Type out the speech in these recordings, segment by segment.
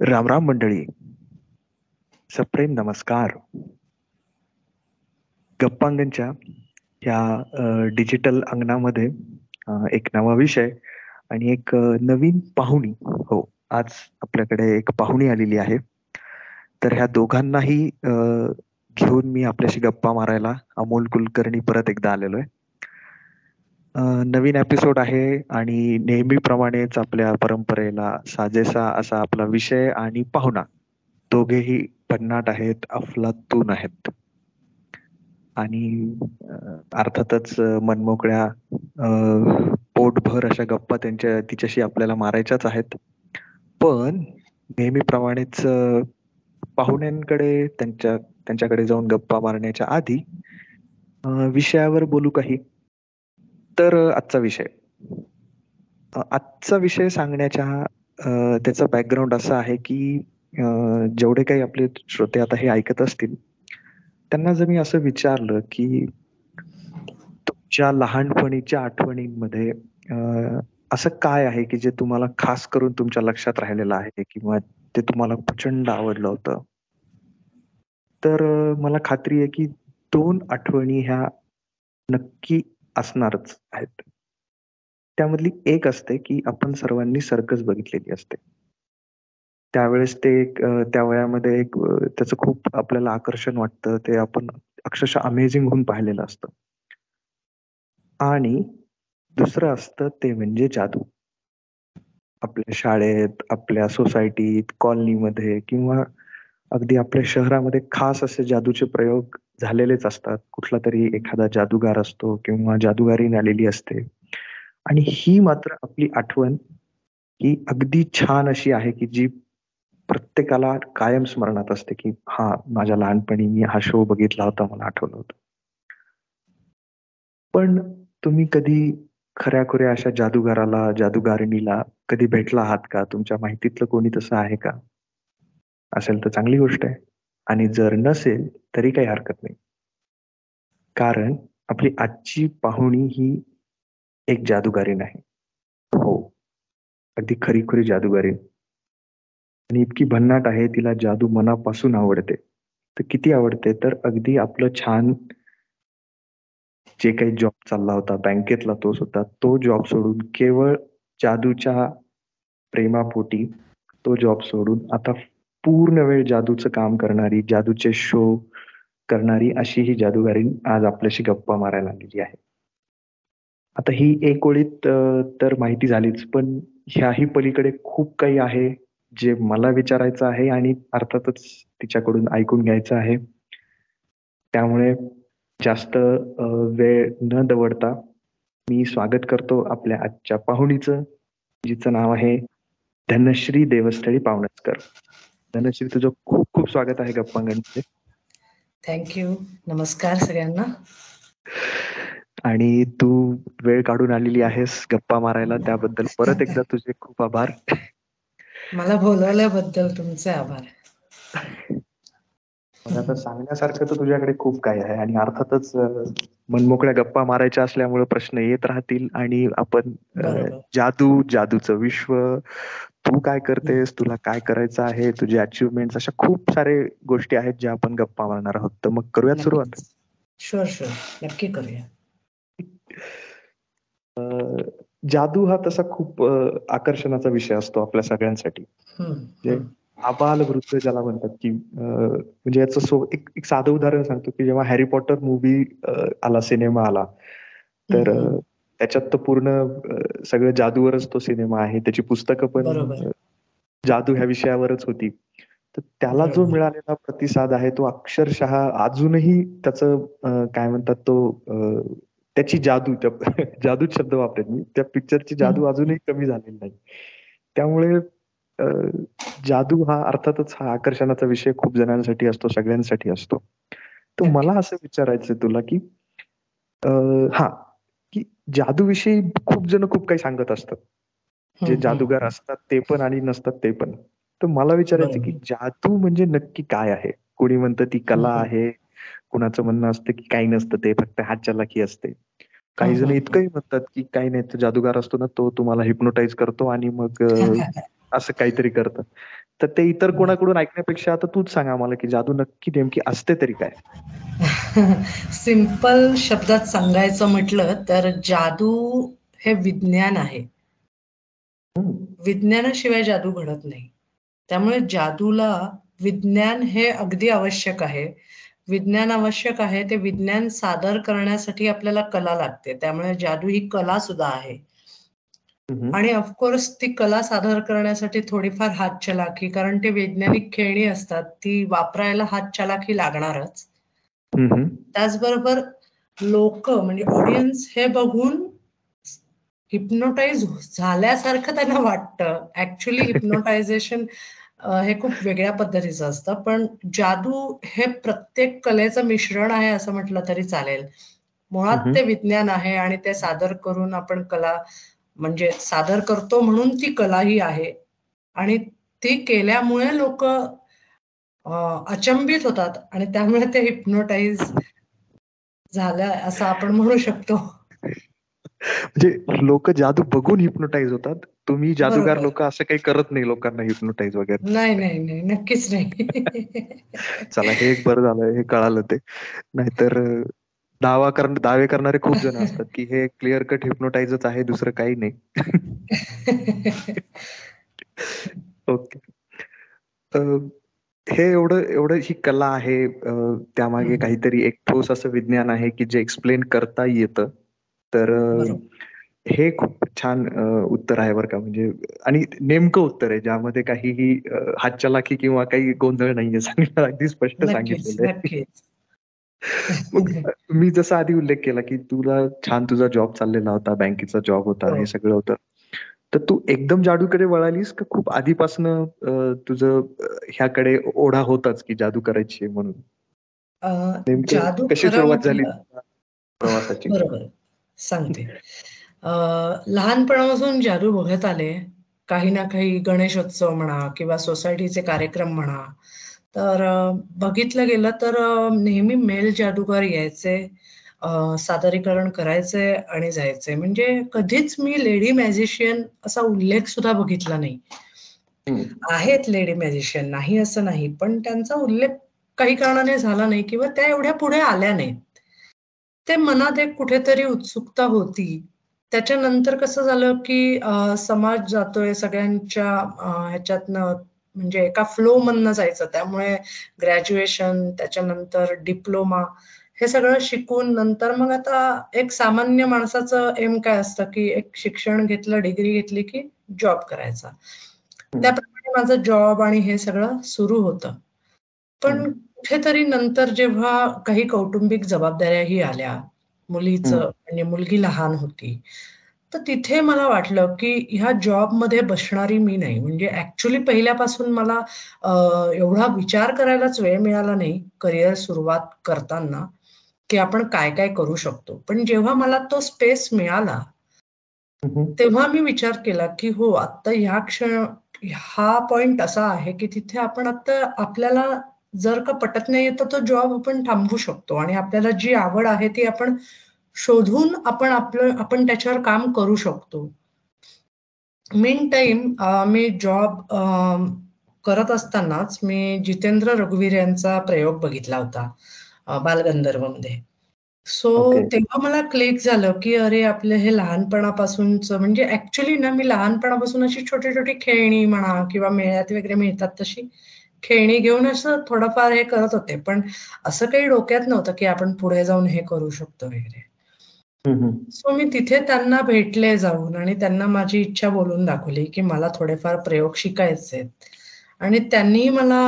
रामराम मंडळी. सप्रेम नमस्कार. गप्पांगणच्या ह्या डिजिटल अंगणामध्ये एक नवा विषय आणि एक नवीन पाहुणी. हो आज आपल्याकडे एक पाहुणी आलेली आहे. तर ह्या दोघांनाही घेऊन मी आपल्याशी गप्पा मारायला अमोल कुलकर्णी परत एकदा आलेलो आहे नवीन एपिसोड आहे आणि नेहमीप्रमाणेच आपल्या परंपरेला साजेसा असा आपला विषय आणि पाहुणा. दोघेही भन्नाट आहेत अफलातून आहेत. आणि अर्थातच मनमोकळ्या पोटभर अशा गप्पा त्यांच्या तिच्याशी आपल्याला मारायच्याच आहेत. पण नेहमीप्रमाणेच पाहुण्यांकडे त्यांच्या त्यांच्याकडे जाऊन गप्पा मारण्याच्या आधी विषयावर बोलू काही. तर आजचा विषय. आजचा विषय सांगण्याच्या त्याचा बॅकग्राऊंड असा आहे की जेवढे काही आपले श्रोते आता हे ऐकत असतील त्यांना जर मी असं विचारलं की तुमच्या लहानपणीच्या आठवणींमध्ये असं काय आहे की जे तुम्हाला खास करून तुमच्या लक्षात राहिलेलं आहे किंवा ते तुम्हाला प्रचंड आवडलं होतं? तर मला खात्री आहे की दोन आठवणी ह्या नक्की असणारच आहेत. त्यामधली एक असते की आपण सर्वांनी सर्कस बघितलेली असते. त्यावेळेस ते एक त्या वयामध्ये एक त्याचं खूप आपल्याला आकर्षण वाटतं. ते आपण अक्षरशः अमेझिंग होऊन पाहिलेलं असतं. आणि दुसरं असतं ते म्हणजे जादू. आपल्या शाळेत आपल्या सोसायटीत कॉलनीमध्ये किंवा अगदी आपल्या शहरामध्ये खास असे जादूचे प्रयोग झालेलेच असतात. कुठला तरी एखादा जादूगार असतो किंवा जादूगारी आलेली असते. आणि ही मात्र आपली आठवण ही अगदी छान अशी आहे की जी प्रत्येकाला कायम स्मरणात असते की हा माझ्या लहानपणी मी हा शो बघितला होता मला आठवलं होतं. पण तुम्ही कधी खऱ्याखुऱ्या अशा जादूगाराला जादूगारिणीला कधी भेटला आहात का? तुमच्या माहितीतलं कोणी तसं आहे का? असेल तर चांगली गोष्ट आहे. आणि जर नसेल तरी काही हरकत नाही. कारण आपली आजची पाहुणी ही एक जादूगारी आहे हो अगदी खरीखुरी जादूगारी. आणि इतकी भन्नाट आहे तिला जादू मनापासून आवडते. तर किती आवडते? तर अगदी आपलं छान जे काही जॉब चालला होता बँकेतला तो सुद्धा तो जॉब सोडून केवळ जादूच्या प्रेमापोटी तो जॉब सोडून आता पूर्ण वेळ जादूचं काम करणारी जादूचे शो करणारी अशी ही जादूगारी आज आपल्याशी गप्पा मारायला आलेली आहे. आता ही एक ओळीत तर माहिती झालीच पण ह्याही पलीकडे खूप काही आहे जे मला विचारायचं आहे आणि अर्थातच तिच्याकडून ऐकून घ्यायचं आहे. त्यामुळे जास्त वेळ न दवडता मी स्वागत करतो आपल्या आजच्या पाहुणीचं जिचं नाव आहे धनश्री देवस्थळी पावणसकर. धनश्री तुझं खूप खूप स्वागत आहे गप्पांगणमध्ये थँक्यू नमस्कार सगळ्यांना. आणि तू वेळ काढून आलेली आहेस गप्पा मारायला त्याबद्दल परत एकदा तुझे खूप आभार. मला बोलवल्याबद्दल तुमचे आभार. आता सांगण्यासारखं तर तुझ्याकडे खूप काही आहे आणि अर्थातच मनमोकळ्या गप्पा मारायच्या असल्यामुळे प्रश्न येत राहतील आणि आपण जादू जादूचं विश्व तू काय करतेस तुला काय करायचं आहे तुझे अचिव्हमेंट अशा खूप सारे गोष्टी आहेत ज्या आपण गप्पा मारणार आहोत. तर मग करूयात सुरुवात? शुअर शुअर नक्की करूया. जादू हा तसा खूप आकर्षणाचा विषय असतो आपल्या सगळ्यांसाठी. आबाल वृत्त ज्याला म्हणतात की म्हणजे याचं सो एक, एक साधं उदाहरण सांगतो की जेव्हा हॅरी पॉटर मूवी आला सिनेमा आला तर त्याच्यात तर पूर्ण सगळं जादूवरच तो सिनेमा आहे. त्याची पुस्तकं पण जादू ह्या विषयावरच होती. तर त्याला जो मिळालेला प्रतिसाद आहे तो अक्षरशः अजूनही त्याचं काय म्हणतात तो त्याची जादू जादूच शब्द वापरेल मी. त्या पिक्चरची जादू अजूनही कमी झालेली नाही. त्यामुळे जादू हा अर्थातच हा आकर्षणाचा विषय खूप जणांसाठी असतो सगळ्यांसाठी असतो. तर मला असं विचारायचं तुला की हा की जादूविषयी खूप जण खूप काही सांगत असतात. जे जादूगार असतात ते पण आणि नसतात ते पण. तर मला विचारायचं की जादू म्हणजे नक्की काय आहे? कोणी म्हणतं ती कला आहे कुणाचं म्हणणं असतं की काही नसतं ते फक्त हात चलाकी असते. काही जण इतकंही म्हणतात की काही नाही तो जादूगार असतो ना तो तुम्हाला हिप्नोटाईज करतो आणि मग असं काहीतरी करतं. तर ते इतर कोणाकडून ऐकण्यापेक्षा आता तूच सांग आम्हाला की जादू नक्की नेमकी असते तरी काय. सिंपल शब्दात सांगायचं म्हटलं तर जादू हे विज्ञान आहे. विज्ञानाशिवाय जादू घडत नाही. त्यामुळे जादूला विज्ञान हे अगदी आवश्यक आहे. विज्ञान आवश्यक आहे ते विज्ञान सादर करण्यासाठी आपल्याला कला लागते. त्यामुळे जादू ही कला सुद्धा आहे. आणि ऑफकोर्स ती कला सादर करण्यासाठी थोडीफार हात चलाखी कारण ते वैज्ञानिक खेळणी असतात ती वापरायला हात चलाखी लागणारच त्याचबरोबर लोक म्हणजे ऑडियन्स हे बघून हिप्नोटाईज झाल्यासारखं त्यांना वाटतं. ऍक्च्युली हिप्नोटायझेशन हे खूप वेगळ्या पद्धतीचं असतं पण जादू हे प्रत्येक कलेचं मिश्रण आहे असं म्हटलं तरी चालेल. मुळात ते विज्ञान आहे आणि ते सादर करून आपण कला म्हणजे सादर करतो म्हणून ती कलाही आहे. आणि ती केल्यामुळे लोक अचंबित होतात आणि त्यामुळे ते हिप्नोटाईज झालं असं आपण म्हणू शकतो. म्हणजे लोक जादू बघून हिप्नोटाईज होतात. तुम्ही जादूगार लोक असं काही करत नाही लोकांना हिप्नोटाईज वगैरे. नाही नाही नाही नक्कीच नाही. चला हे एक बरं झालं हे कळालं ते. नाहीतर दावा कर दावे करणारे खूप जण असतात की हे क्लिअर कट हिप्नोटाईजच आहे दुसरं काही नाही. ओके हे एवढं एवढं ही कला आहे त्यामागे काहीतरी एक ठोस असं विज्ञान आहे की जे एक्सप्लेन करता येतं. तर हे खूप छान उत्तर आहे बरं का. म्हणजे आणि नेमकं उत्तर आहे ज्यामध्ये काहीही हातचलाखी किंवा काही गोंधळ नाहीये सांगितलं अगदी स्पष्ट सांगितलेलं मग मी जसा आधी उल्लेख केला की तुला छान तुझा जॉब चाललेला होता बँकेचा जॉब होता हे हो. सगळं होतं. तर तू एकदम जादूकडे वळालीस का खूप आधीपासून तुझं ह्याकडे ओढा होताच की जादू करायची म्हणून? कशी सुरुवात झाली प्रवासाची? बरोबर सांगते. लहानपणापासून जादू बघत आले. काही ना काही गणेशोत्सव म्हणा किंवा सोसायटीचे कार्यक्रम म्हणा. तर बघितलं गेलं तर नेहमी मेल जादूगार यायचे सादरीकरण करायचे आणि जायचे. म्हणजे कधीच मी लेडी मॅजिशियन असा उल्लेख सुद्धा बघितला नाही. आहेत लेडी मॅजिशियन नाही असं नाही पण त्यांचा उल्लेख काही कारणाने झाला नाही किंवा त्या एवढ्या पुढे आल्या नाहीत. ते मनात एक कुठेतरी उत्सुकता होती. त्याच्यानंतर कसं झालं की समाज जातोय सगळ्यांच्या ह्याच्यातनं म्हणजे एका फ्लो मधनं जायचं. त्यामुळे ग्रॅज्युएशन त्याच्यानंतर डिप्लोमा हे सगळं शिकून नंतर मग आता एक सामान्य माणसाचं एम काय असतं की एक शिक्षण घेतलं डिग्री घेतली की जॉब करायचा. त्याप्रमाणे माझं जॉब आणि हे सगळं सुरू होतं. पण कुठेतरी नंतर जेव्हा काही कौटुंबिक जबाबदाऱ्याही आल्या मुलीचं म्हणजे मुलगी लहान होती तर तिथे मला वाटलं की ह्या जॉबमध्ये बसणारी मी नाही. म्हणजे ऍक्च्युली पहिल्यापासून मला एवढा विचार करायलाच वेळ मिळाला नाही करिअर सुरुवात करताना की आपण काय काय करू शकतो. पण जेव्हा मला तो स्पेस मिळाला तेव्हा मी विचार केला की हो आता ह्या क्षण हा पॉइंट असा आहे की तिथे आपण आता आपल्याला जर का पटत नाही तर तो जॉब आपण थांबवू शकतो. आणि आपल्याला जी आवड आहे ती आपण शोधून आपण आपलं आपण त्याच्यावर काम करू शकतो. मेन टाइम मी जॉब करत असतानाच मी जितेंद्र रघुवीर यांचा प्रयोग बघितला होता बालगंधर्वमध्ये सो तेव्हा मला क्लिक झालं की अरे आपलं हे लहानपणापासूनच म्हणजे ऍक्च्युली ना मी लहानपणापासून अशी छोटी छोटी खेळणी म्हणा किंवा मेळ्यात वगैरे मिळतात तशी खेळणी घेऊन असं थोडंफार हे करत होते. पण असं काही डोक्यात नव्हतं की आपण पुढे जाऊन हे करू शकतो वगैरे. सो मी तिथे त्यांना भेटले जाऊन आणि त्यांना माझी इच्छा बोलून दाखवली की मला थोडेफार प्रयोग शिकायचे आणि त्यांनी मला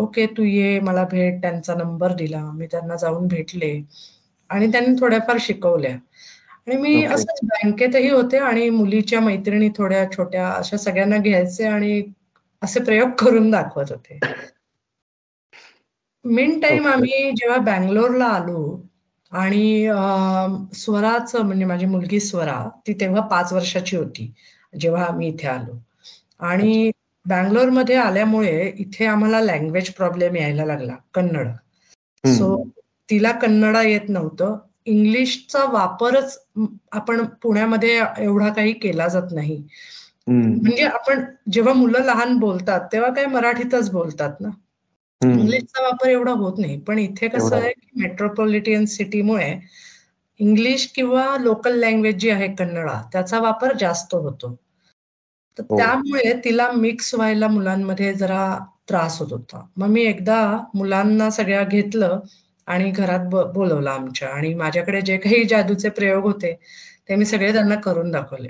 ओके तू ये मला भेट त्यांचा नंबर दिला मी त्यांना जाऊन भेटले. आणि त्यांनी थोड्याफार शिकवल्या. आणि मी असंच बँकेतही होते आणि मुलीच्या मैत्रिणी थोड्या छोट्या अशा सगळ्यांना घ्यायचे आणि असे प्रयोग करून दाखवत होते. मिन टाइम आम्ही जेव्हा बँगलोरला आलो आणि स्वराचं म्हणजे माझी मुलगी स्वरा ती तेव्हा पाच वर्षाची होती जेव्हा आम्ही इथे आलो. आणि बँगलोरमध्ये आल्यामुळे इथे आम्हाला लँग्वेज प्रॉब्लेम यायला लागला कन्नड. सो तिला कन्नडा येत नव्हतं. इंग्लिशचा वापरच आपण पुण्यामध्ये एवढा काही केला जात नाही. म्हणजे आपण जेव्हा मुलं लहान बोलतात तेव्हा काय मराठीतच बोलतात ना? इंग्लिशचा वापर एवढा होत नाही. पण इथे कसं आहे की मेट्रोपॉलिटियन सिटीमुळे इंग्लिश किंवा लोकल लँग्वेज जी आहे कन्नडा त्याचा वापर जास्त होतो. तर हो. त्यामुळे तिला मिक्स व्हायला मुलांमध्ये जरा त्रास होत होता. मग मी एकदा मुलांना सगळ्या घेतलं आणि घरात बोलवलं आमच्या. आणि माझ्याकडे जे काही जादूचे प्रयोग होते ते मी सगळे त्यांना करून दाखवले.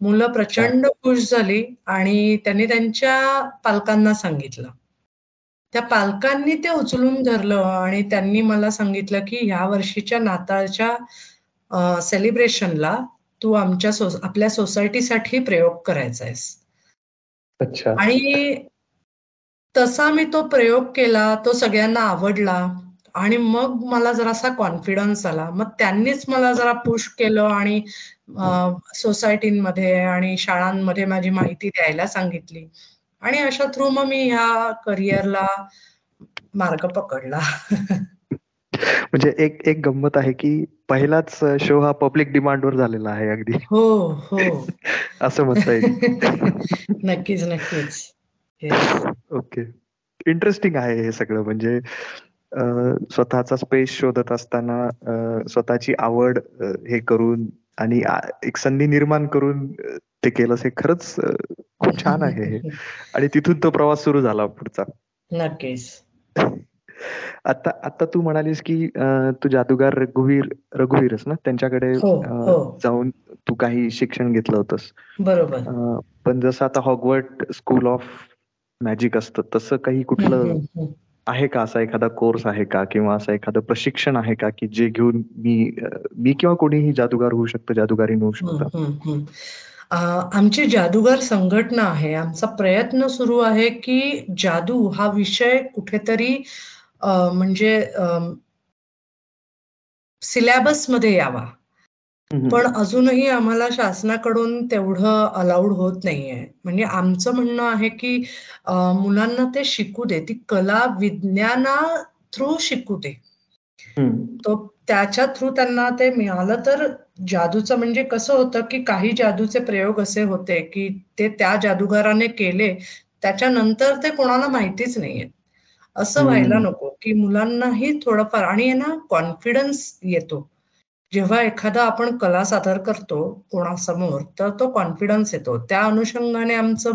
मुलं प्रचंड खुश झाली आणि त्यांनी त्यांच्या पालकांना सांगितलं. त्या पालकांनी ते उचलून धरलं आणि त्यांनी मला सांगितलं की ह्या वर्षीच्या नाताळच्या सेलिब्रेशनला तू आमच्या आपल्या सोसायटीसाठी प्रयोग करायचा आहेस आणि तसा मी तो प्रयोग केला तो सगळ्यांना आवडला आणि मग मला जरासा कॉन्फिडन्स आला. मग त्यांनीच मला जरा पुश केलं आणि सोसायटीमध्ये आणि शाळांमध्ये माझी माहिती द्यायला सांगितली. आणि अशा थ्रू मग मी ह्या करिअरला मार्ग पकडला. म्हणजे एक एक गंमत आहे की पहिलाच शो हा पब्लिक डिमांडवर झालेला आहे अगदी. हो हो. असं म्हणता येईल. नक्कीच नक्कीच. ओके इंटरेस्टिंग आहे हे सगळं. म्हणजे स्वतःचा स्पेस शोधत असताना स्वतःची आवड हे करून आणि एक संधी निर्माण करून ते केलं हे खरंच खूप छान आहे हे. आणि तिथून तो प्रवास सुरू झाला पुढचा. नक्कीच. आता आता तू म्हणालीस की तू जादूगार रघुवीर रघुवीरच ना? त्यांच्याकडे हो, हो. जाऊन तू काही शिक्षण घेतलं होतंस. बरोबर. पण जसं आता हॉगवर्ट स्कूल ऑफ मॅजिक असतं तसं काही कुठलं आहे का? असा एखादा कोर्स आहे का? किंवा असं एखादं प्रशिक्षण आहे का? की जे घेऊन मी मी किंवा कोणीही जादूगार होऊ शकतो जादूगारी होऊ शकतो? आमची जादूगार संघटना आहे. आमचा प्रयत्न सुरू आहे की जादू हा विषय कुठेतरी म्हणजे सिलेबसमध्ये यावा. पण अजूनही आम्हाला शासनाकडून तेवढं अलाउड होत नाहीये. म्हणजे आमचं म्हणणं आहे की मुलांना ते शिकू दे. ती कला विज्ञाना थ्रू शिकू दे. तो त्याच्या थ्रू त्यांना ते मिळालं तर जादूचं म्हणजे कसं होतं की काही जादूचे प्रयोग असे होते की ते त्या जादूगाराने केले त्याच्यानंतर ते कोणाला माहितीच नाहीये. असं व्हायला नको की मुलांनाही थोडंफार आणि ना कॉन्फिडन्स येतो. जेव्हा एखादा आपण कला सादर करतो कोणासमोर तर तो कॉन्फिडन्स येतो. त्या अनुषंगाने आमचं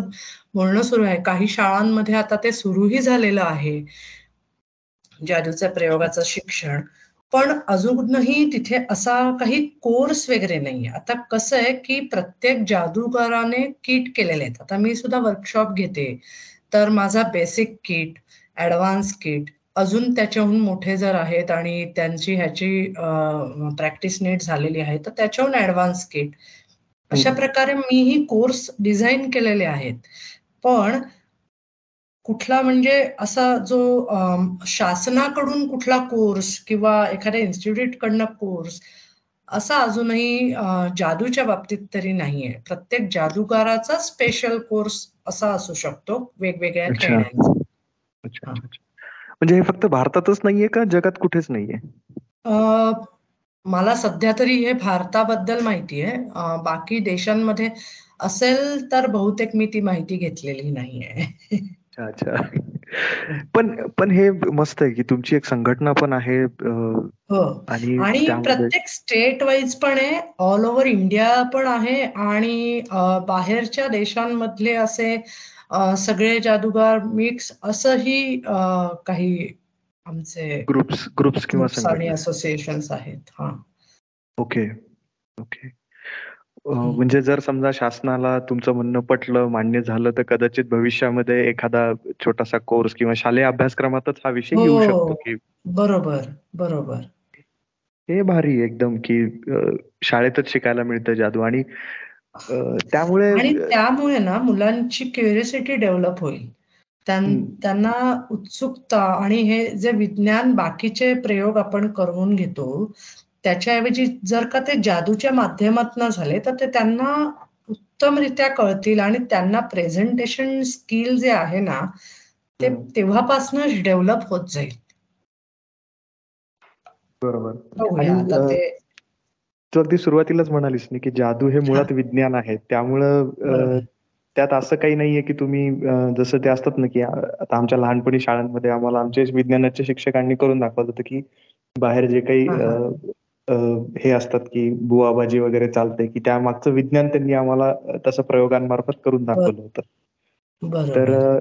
बोलणं सुरू आहे. काही शाळांमध्ये आता ते सुरूही झालेलं आहे. जादूच्या प्रयोगाचं शिक्षण. पण अजूनही तिथे असा काही कोर्स वगैरे नाहीये. आता कसं आहे की प्रत्येक जादूगाराने किट केलेले आहेत. आता मी सुद्धा वर्कशॉप घेते. तर माझा बेसिक किट ऍडव्हान्स किट अजून त्याच्याहून मोठे जर आहेत आणि त्यांची ह्याची प्रॅक्टिस नीट झालेली आहे तर त्याच्याहून ऍडव्हान्स किट अशा प्रकारे मीही कोर्स डिझाईन केलेले आहेत. पण कुठला म्हणजे असा जो शासनाकडून कुठला कोर्स किंवा एखाद्या इन्स्टिट्यूट कडनं कोर्स असा अजूनही जादूच्या बाबतीत तरी नाहीये. प्रत्येक जादूगाराचा स्पेशल कोर्स असा असू शकतो वेगवेगळ्या खेळण्यांचा. म्हणजे हे फक्त भारतातच नाहीये का? जगात कुठेच नाहीये? मला सध्या तरी हे भारताबद्दल माहिती आहे बाकी देशांमध्ये असेल तर बहुतेक मी ती माहिती घेतलेली नाहीये. अच्छा. पण पण हे मस्त आहे की तुमची एक संघटना पण आहे हो. आणि प्रत्येक स्टेट वाईज पण आहे ऑल ओव्हर इंडिया पण आहे आणि बाहेरच्या देशांमधले असे सगळे जादूगार मिक्स असंही काही आमचे ग्रुप्स ग्रुप्स किंवा असोसिएशन आहेत. हा. ओके ओके म्हणजे जर समजा शासनाला तुमचं म्हणणं पटलं मान्य झालं तर कदाचित भविष्यामध्ये एखादा छोटासा कोर्स किंवा शालेय अभ्यासक्रमातच हा विषय घेऊ हो, शकतो की बरोबर बरोबर. हे भारी एकदम की शाळेतच शिकायला मिळतं जादू आणि त्यामुळे आणि त्यामुळे ना मुलांची क्युरियोसिटी डेव्हलप होईल. त्यांना उत्सुकता आणि हे जे विज्ञान बाकीचे प्रयोग आपण करून घेतो त्याच्याऐवजी जर का ते जादूच्या माध्यमातून झाले तर ते त्यांना उत्तमरित्या कळतील आणि त्यांना प्रेझेंटेशन स्किल जे आहे ना ते तेव्हापासूनच डेव्हलप होत जाईल. बरोबर. तू अगदी सुरुवातीलाच म्हणालीस की जादू हे मुळात विज्ञान आहे. त्यामुळं त्यात असं काही नाहीये की तुम्ही जसं ते असतात ना की आता आमच्या लहानपणी शाळांमध्ये आम्हाला आमच्या विज्ञानाच्या शिक्षकांनी करून दाखवलं होतं की बाहेर जे काही हे असतात की बुवाबाजी वगैरे चालते की त्या मागचं विज्ञान त्यांनी आम्हाला तसं प्रयोगांमार्फत करून दाखवलं होतं. तर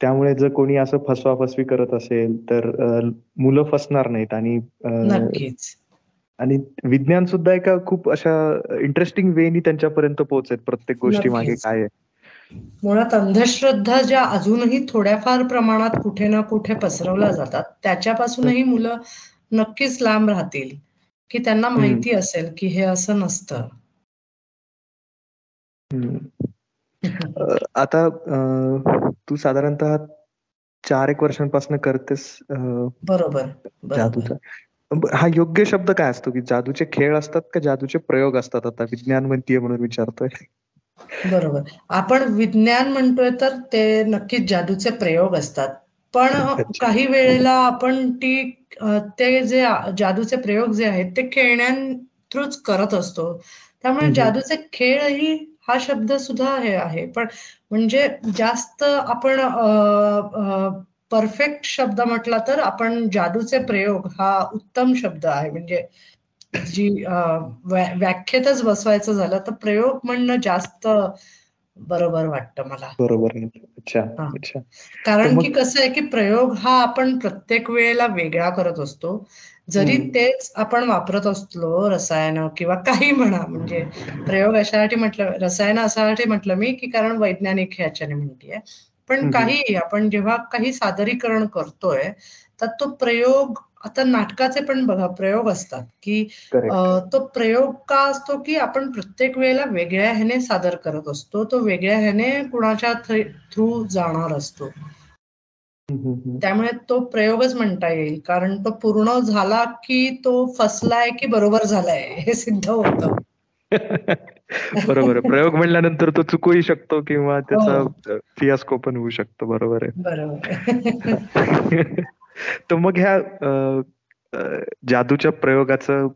त्यामुळे जर कोणी असं फसवाफसवी करत असेल तर मुलं फसणार नाहीत आणि आणि विज्ञान सुद्धा एका खूप अशा इंटरेस्टिंग वेनी त्यांच्यापर्यंत पोहोचेल प्रत्येक गोष्टी मागे काय आहे. मुळात अंधश्रद्धा ज्या अजूनही थोड्याफार प्रमाणात कुठे ना कुठे पसरवल्या जातात त्याच्यापासूनही मुलं नक्कीच लांब राहतील. की त्यांना माहिती असेल की हे असं नसतं. आता तू साधारणतः चार एक वर्षांपासून करतेस बरोबर जादूचा. हा योग्य शब्द काय असतो की जादूचे खेळ असतात का जादूचे प्रयोग असतात? आता विज्ञान म्हणतीये म्हणून विचारतोय. बरोबर. आपण विज्ञान म्हणतोय तर ते नक्कीच जादूचे प्रयोग असतात. पण काही वेळेला आपण ती ते जे जादूचे प्रयोग जे आहेत ते खेळण्यां थ्रूच करत असतो. त्यामुळे जादूचे खेळही हा शब्द सुद्धा हे आहे. पण म्हणजे जास्त आपण परफेक्ट शब्द म्हटला तर आपण जादूचे प्रयोग हा उत्तम शब्द आहे. म्हणजे जी व्याख्येतच बसवायचं झालं तर प्रयोग म्हणणं जास्त बरोबर वाटतं मला. बरोबर अच्छा अच्छा. कारण की कसं आहे की प्रयोग हा आपण प्रत्येक वेळेला वेगळा करत असतो. जरी तेच आपण वापरत असलो रसायन किंवा काही म्हणा म्हणजे प्रयोग अशासाठी म्हटलं रसायन अशासाठी म्हटलं मी की कारण वैज्ञानिक ह्याच्याने म्हणतीये. पण काही आपण जेव्हा काही सादरीकरण करतोय तर तो प्रयोग आता नाटकाचे पण बघा प्रयोग असतात की तो प्रयोग का असतो की आपण प्रत्येक वेळेला वेगळ्या ह्याने सादर करत असतो तो वेगळ्या ह्याने कुणाच्या थ्रू जाणार असतो. त्यामुळे तो प्रयोगच म्हणता येईल कारण तो पूर्ण झाला की तो फसलाय की बरोबर झालाय हे सिद्ध होत. बरोबर प्रयोग म्हणल्यानंतर तो चुकूही शकतो किंवा त्याचा फियास्को पण होऊ शकतो बरोबर आहे. बरोबर तर मग ह्या जादूच्या प्रयोगाचं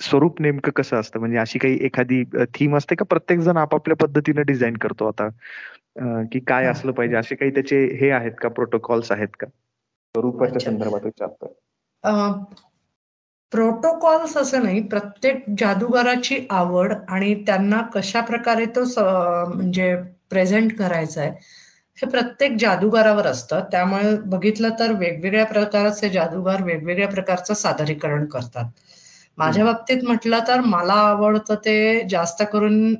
स्वरूप नेमकं कसं असतं? म्हणजे अशी काही एखादी थीम असते का? प्रत्येक जण आपापल्या पद्धतीने डिझाईन करतो आता. की काय असलं पाहिजे? असे काही त्याचे हे आहेत का? प्रोटोकॉल्स आहेत का? स्वरूपाच्या संदर्भात विचारतोय. प्रोटोकॉल्स असं नाही. प्रत्येक जादूगाराची आवड आणि त्यांना कशा प्रकारे तो म्हणजे प्रेझेंट करायचा आहे हे प्रत्येक जादूगारावर असतं. त्यामुळे बघितलं तर वेगवेगळ्या प्रकारचे जादूगार वेगवेगळ्या प्रकारचं सादरीकरण करतात. माझ्या बाबतीत म्हटलं तर मला आवडतं ते जास्त करून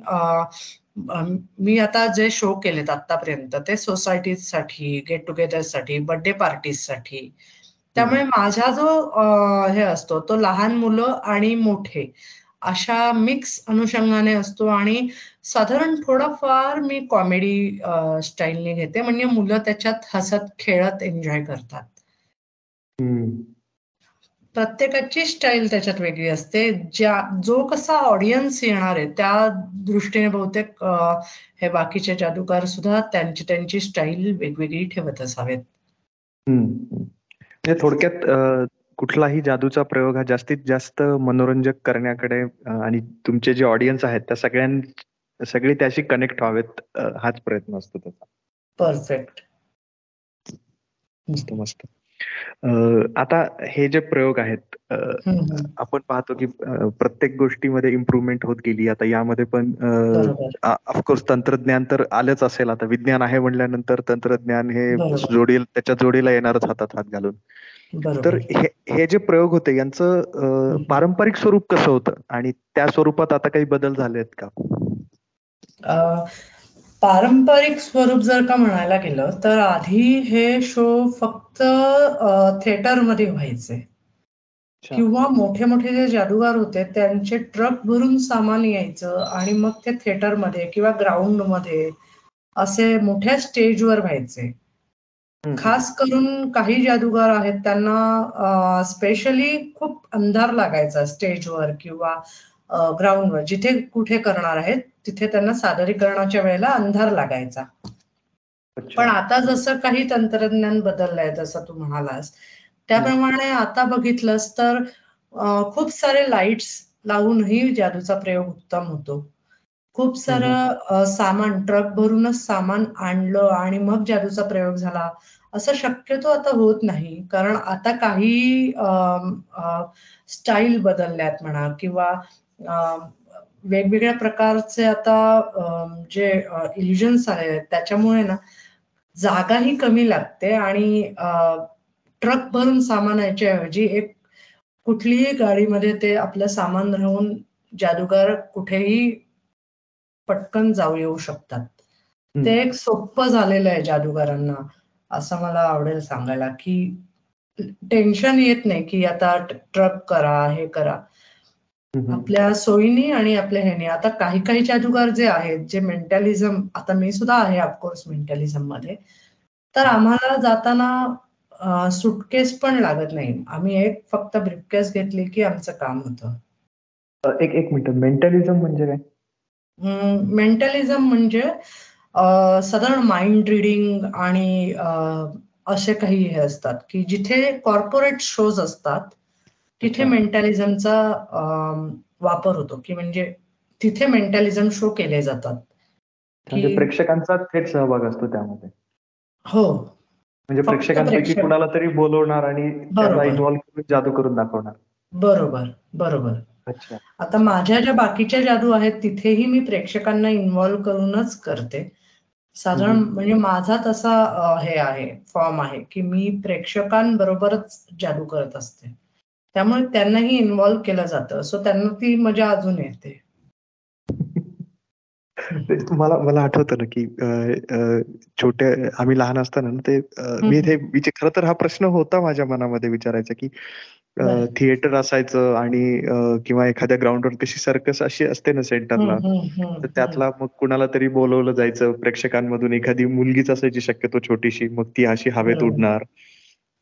मी आता जे शो केलेत आतापर्यंत ते सोसायटीसाठी गेट टुगेदरसाठी बर्थडे पार्टीजसाठी त्यामुळे माझा जो हे असतो तो लहान मुलं आणि मोठे अशा मिक्स अनुषंगाने असतो आणि साधारण थोडाफार मी कॉमेडी स्टाईलने घेते. म्हणजे मुलं त्याच्यात हसत खेळत एन्जॉय करतात. प्रत्येकाची स्टाईल त्याच्यात वेगळी असते. ज्या जो कसा ऑडियन्स येणार आहे त्या दृष्टीने बहुतेक हे बाकीचे जादूगार सुद्धा त्यांची त्यांची स्टाईल वेगवेगळी ठेवत असावेत. म्हणजे थोडक्यात कुठलाही जादूचा प्रयोग हा जास्तीत जास्त मनोरंजक करण्याकडे आणि तुमचे जे ऑडियन्स आहेत त्या सगळ्यां सगळे त्याशी कनेक्ट व्हावेत हाच प्रयत्न असतो त्याचा. परफेक्ट मस्त मस्त. आता हे जे प्रयोग आहेत आपण पाहतो की प्रत्येक गोष्टीमध्ये इम्प्रुव्हमेंट होत गेली. आता यामध्ये पण ऑफकोर्स तंत्रज्ञान तर आलंच असेल. आता विज्ञान आहे म्हणल्यानंतर तंत्रज्ञान हे जोडी त्याच्या जोडीला येणारच हातात हात घालून. तर हे जे प्रयोग होते यांचं पारंपरिक स्वरूप कसं होतं? आणि त्या स्वरूपात आता काही बदल झाले आहेत का? पारंपरिक स्वरूप जर का म्हणायला गेलं तर आधी हे शो फक्त थिएटरमध्ये व्हायचे. किंवा मोठे मोठे जे जादूगार होते त्यांचे ट्रक भरून सामान यायचं आणि मग ते थिएटरमध्ये किंवा ग्राउंडमध्ये असे मोठ्या स्टेजवर व्हायचे. खास करून काही जादूगार आहेत त्यांना स्पेशली खूप अंधार लागायचा स्टेजवर किंवा ग्राउंडवर जिथे कुठे करणार आहेत तिथे त्यांना सादरीकरणाच्या वेळेला अंधार लागायचा. पण आता जसं काही तंत्रज्ञान बदललंय जसं तू म्हणालास त्याप्रमाणे आता बघितलंस तर खूप सारे लाईट्स लावूनही जादूचा प्रयोग उत्तम होतो. खूप सारं सामान ट्रक भरूनच सामान आणलं आणि मग जादूचा प्रयोग झाला. असं शक्यतो आता होत नाही. कारण आता काही स्टाईल बदलल्यात म्हणा किंवा वेगवेगळ्या प्रकारचे आता जे इल्युजन्स आहेत त्याच्यामुळे ना जागाही कमी लागते आणि ट्रक भरून सामानाच्या ऐवजी एक कुठलीही गाडीमध्ये ते आपलं सामान राहून जादूगार कुठेही पटकन जाऊ येऊ शकतात. ते एक सोपं झालेलं आहे जादूगारांना असं मला आवडेल सांगायला की टेन्शन येत नाही की आता ट्रक करा हे करा. आपल्या सोयीनी आणि आपल्या ह्याने. आता काही काही जादूगार जे आहेत जे मेंटॅलिझम आता मी सुद्धा आहे ऑफकोर्स मेंटॅलिझममध्ये. तर आम्हाला जाताना सुटकेस पण लागत नाही. आम्ही एक फक्त ब्रिफकेस घेतली की आमचं काम होतं. एक एक मिनिट. मेंटॅलिझम म्हणजे काय? मेंटॅलिझम म्हणजे साधारण माइंड रिडिंग आणि असे काही हे असतात की जिथे कॉर्पोरेट शोज असतात तिथे मेंटॅलिझमचा वापर होतो. की म्हणजे तिथे मेंटॅलिझम शो केले जातात. म्हणजे प्रेक्षकांचा थेट सहभाग असतो त्यामध्ये. हो. म्हणजे प्रेक्षकांपैकी कुणाला तरी बोलवणार आणि इन्व्हॉल्व्ह करून जादू करून दाखवणार. बरोबर बरोबर. आता माझ्या ज्या बाकीच्या जादू आहेत तिथेही मी प्रेक्षकांना इन्व्हॉल्व्ह करूनच करते. साधारण म्हणजे माझा तसा हे आहे फॉर्म आहे की मी प्रेक्षकांबरोबरच जादू करत असते. त्यामुळे त्यांनाही इन्व्हॉल्व्ह केलं जातं. सो त्यांना ती मजा अजून येते. मला मला आठवतं ना की छोटे आम्ही लहान असताना ते मी हे खर तर हा प्रश्न होता माझ्या मनामध्ये विचारायचा की थिएटर असायचं आणि किंवा एखाद्या ग्राउंडवर कशी सर्कस अशी असते ना सेंटरला तर त्यातला मग कुणाला तरी बोलवलं जायचं. प्रेक्षकांमधून एखादी मुलगीच असायची शक्यतो छोटीशी मग ती अशी हवेत उडणार.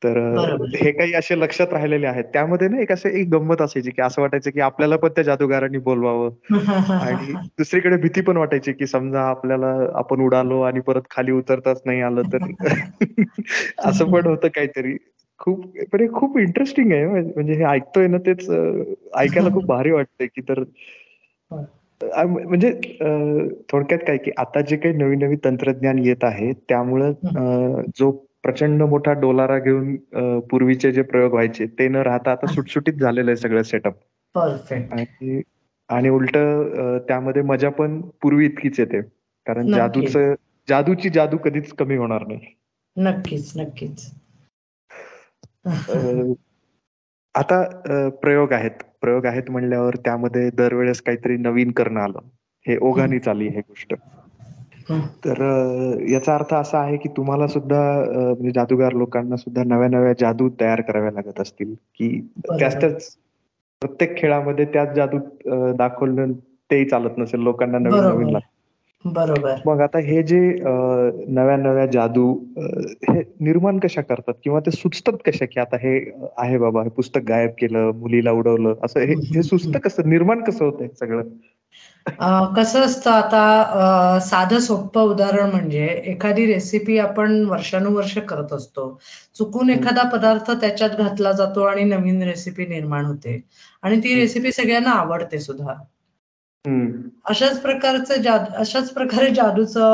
तर हे काही असे लक्षात राहिलेले आहेत. त्यामध्ये ना एक असं एक गंमत असायची की असं वाटायचं की आपल्याला पण त्या जादूगारांनी बोलवावं. आणि दुसरीकडे भीती पण वाटायची की समजा आपल्याला आपण उडालो आणि परत खाली उतरताच नाही आलं तर असं पण होतं काहीतरी. खूप पण खूप इंटरेस्टिंग आहे म्हणजे हे ऐकतोय ना तेच ऐकायला खूप भारी वाटतंय की तर म्हणजे थोडक्यात काय की आता जे काही नवीन नवीन तंत्रज्ञान येत आहे त्यामुळं जो प्रचंड मोठा डोलारा घेऊन पूर्वीचे जे प्रयोग व्हायचे ते न राहता आता सुटसुटीत झालेलं आहे सगळं सेटअप आणि आणि उलट त्यामध्ये मजा पण पूर्वी इतकीच येते. कारण जादूच जादूची जादू कधीच कमी होणार नाही. नक्कीच नक्कीच. आता प्रयोग आहेत. प्रयोग आहेत म्हणल्यावर त्यामध्ये दरवेळेस काहीतरी नवीन करणं आलं. हे ओघाने चालली ही गोष्ट. तर याचा अर्थ असा आहे की तुम्हाला सुद्धा म्हणजे जादूगार लोकांना सुद्धा नव्या नव्या जादू तयार कराव्या लागत असतील. की त्याच त्याच प्रत्येक खेळामध्ये त्याच जादू दाखवलं तेही चालत नसेल. लोकांना नवीन नवीन लागत. बरोबर. मग आता हे जे नव्या नव्या जादू हे निर्माण कशा करतात? किंवा ते सुचतात कशा की आता हे आहे बाबा हे पुस्तक गायब केलं मुलीला उडवलं असं हे सुचत कसं? निर्माण कसं होतंय सगळं? कसं असतं आता साधं सोपं उदाहरण म्हणजे एखादी रेसिपी आपण वर्षानुवर्ष करत असतो. चुकून एखादा पदार्थ त्याच्यात घातला जातो आणि नवीन रेसिपी निर्माण होते. आणि ती रेसिपी सगळ्यांना आवडते सुद्धा. अशाच प्रकारचं जादू अशाच प्रकारे जादूचा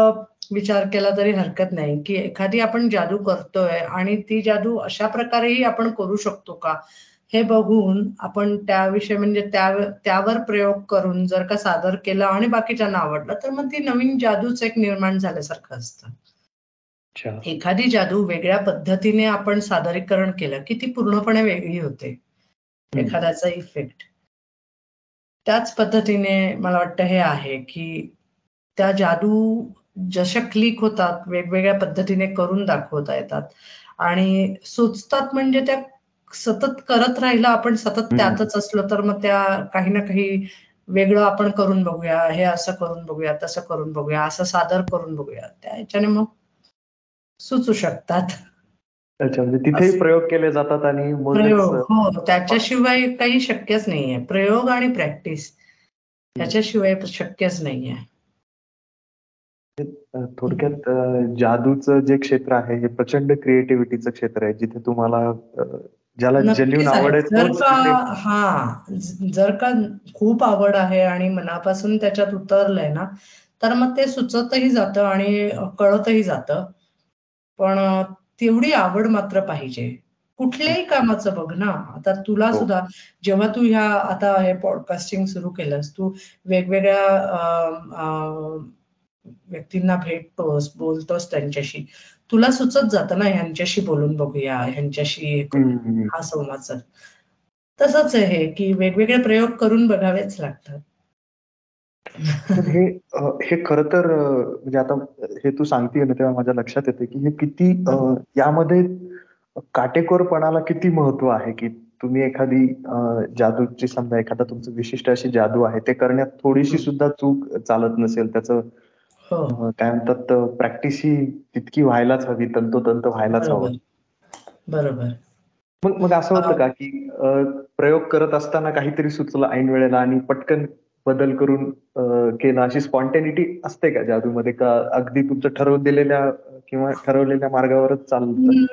विचार केला तरी हरकत नाही की एखादी आपण जादू करतोय आणि ती जादू अशा प्रकारेही आपण करू शकतो का? हे बघून आपण त्याविषयी म्हणजे त्यावर प्रयोग करून जर का सादर केलं आणि बाकीच्यांना आवडलं तर मग ती नवीन जादूच एक निर्माण झाल्यासारखं असतं. एखादी जादू वेगळ्या पद्धतीने आपण सादरीकरण केलं की ती पूर्णपणे वेगळी होते. एखाद्याचा इफेक्ट त्याच पद्धतीने मला वाटतं हे आहे की त्या जादू जशा क्लिक होतात वेगवेगळ्या पद्धतीने करून दाखवता येतात. आणि सुचतात म्हणजे त्या सतत करत राहिलं आपण सतत त्यातच असलो तर मग त्या काही ना काही वेगळं आपण करून बघूया हे असं करून बघूया तसं करून बघूया असं सादर करून बघूया. त्या ह्याच्याने मग सुचू शकतात. अच्छा म्हणजे तिथेही प्रयोग केले जातात आणि प्रयोग हो त्याच्याशिवाय काही शक्यच नाहीये. प्रयोग आणि प्रॅक्टिस. त्याच्याशिवाय शक्यच नाहीये. थोडक्यात जादूचं जे क्षेत्र आहे हे प्रचंड क्रिएटिव्हिटीचं क्षेत्र आहे जिथे तुम्हाला ज्याला जेन्युन आवड आहे जर का हा जर का खूप आवड आहे आणि मनापासून त्याच्यात उतरलंय ना तर मग ते सुचतही जातं आणि कळतही जातं. पण तेवढी आवड मात्र पाहिजे. कुठल्याही कामाचं बघ ना. आता तुला हो. सुद्धा जेव्हा तू ह्या आता हे पॉडकास्टिंग सुरू केलंस तू वेगवेगळ्या व्यक्तींना भेटतोस बोलतोस त्यांच्याशी. तुला सुचत जातं ना ह्यांच्याशी बोलून बघूया ह्यांच्याशी हा संवाद तसंच आहे की वेगवेगळे प्रयोग करून बघावेच लागतात. हे हे खर तर म्हणजे आता हे तू सांगते ना तेव्हा माझ्या लक्षात येते की हे किती यामध्ये काटेकोरपणाला किती महत्त्व आहे की तुम्ही एखादी जादूची समजा एखादा तुमचं विशिष्ट अशी जादू आहे ते करण्यात थोडीशी सुद्धा चूक चालत नसेल त्याचं हो. काय म्हणतात प्रॅक्टिस ही तितकी व्हायलाच हवी तंतोतंत व्हायलाच हवं. बरोबर. मग मग असं होतं का की प्रयोग करत असताना काहीतरी सुचलं ऐन वेळेला आणि पटकन बदल करून केला. अशी स्पॉन्टेनिटी असते का जादूमध्ये? का अगदी तुमचं ठरवून दिलेल्या किंवा ठरवलेल्या मार्गावरच चालतं?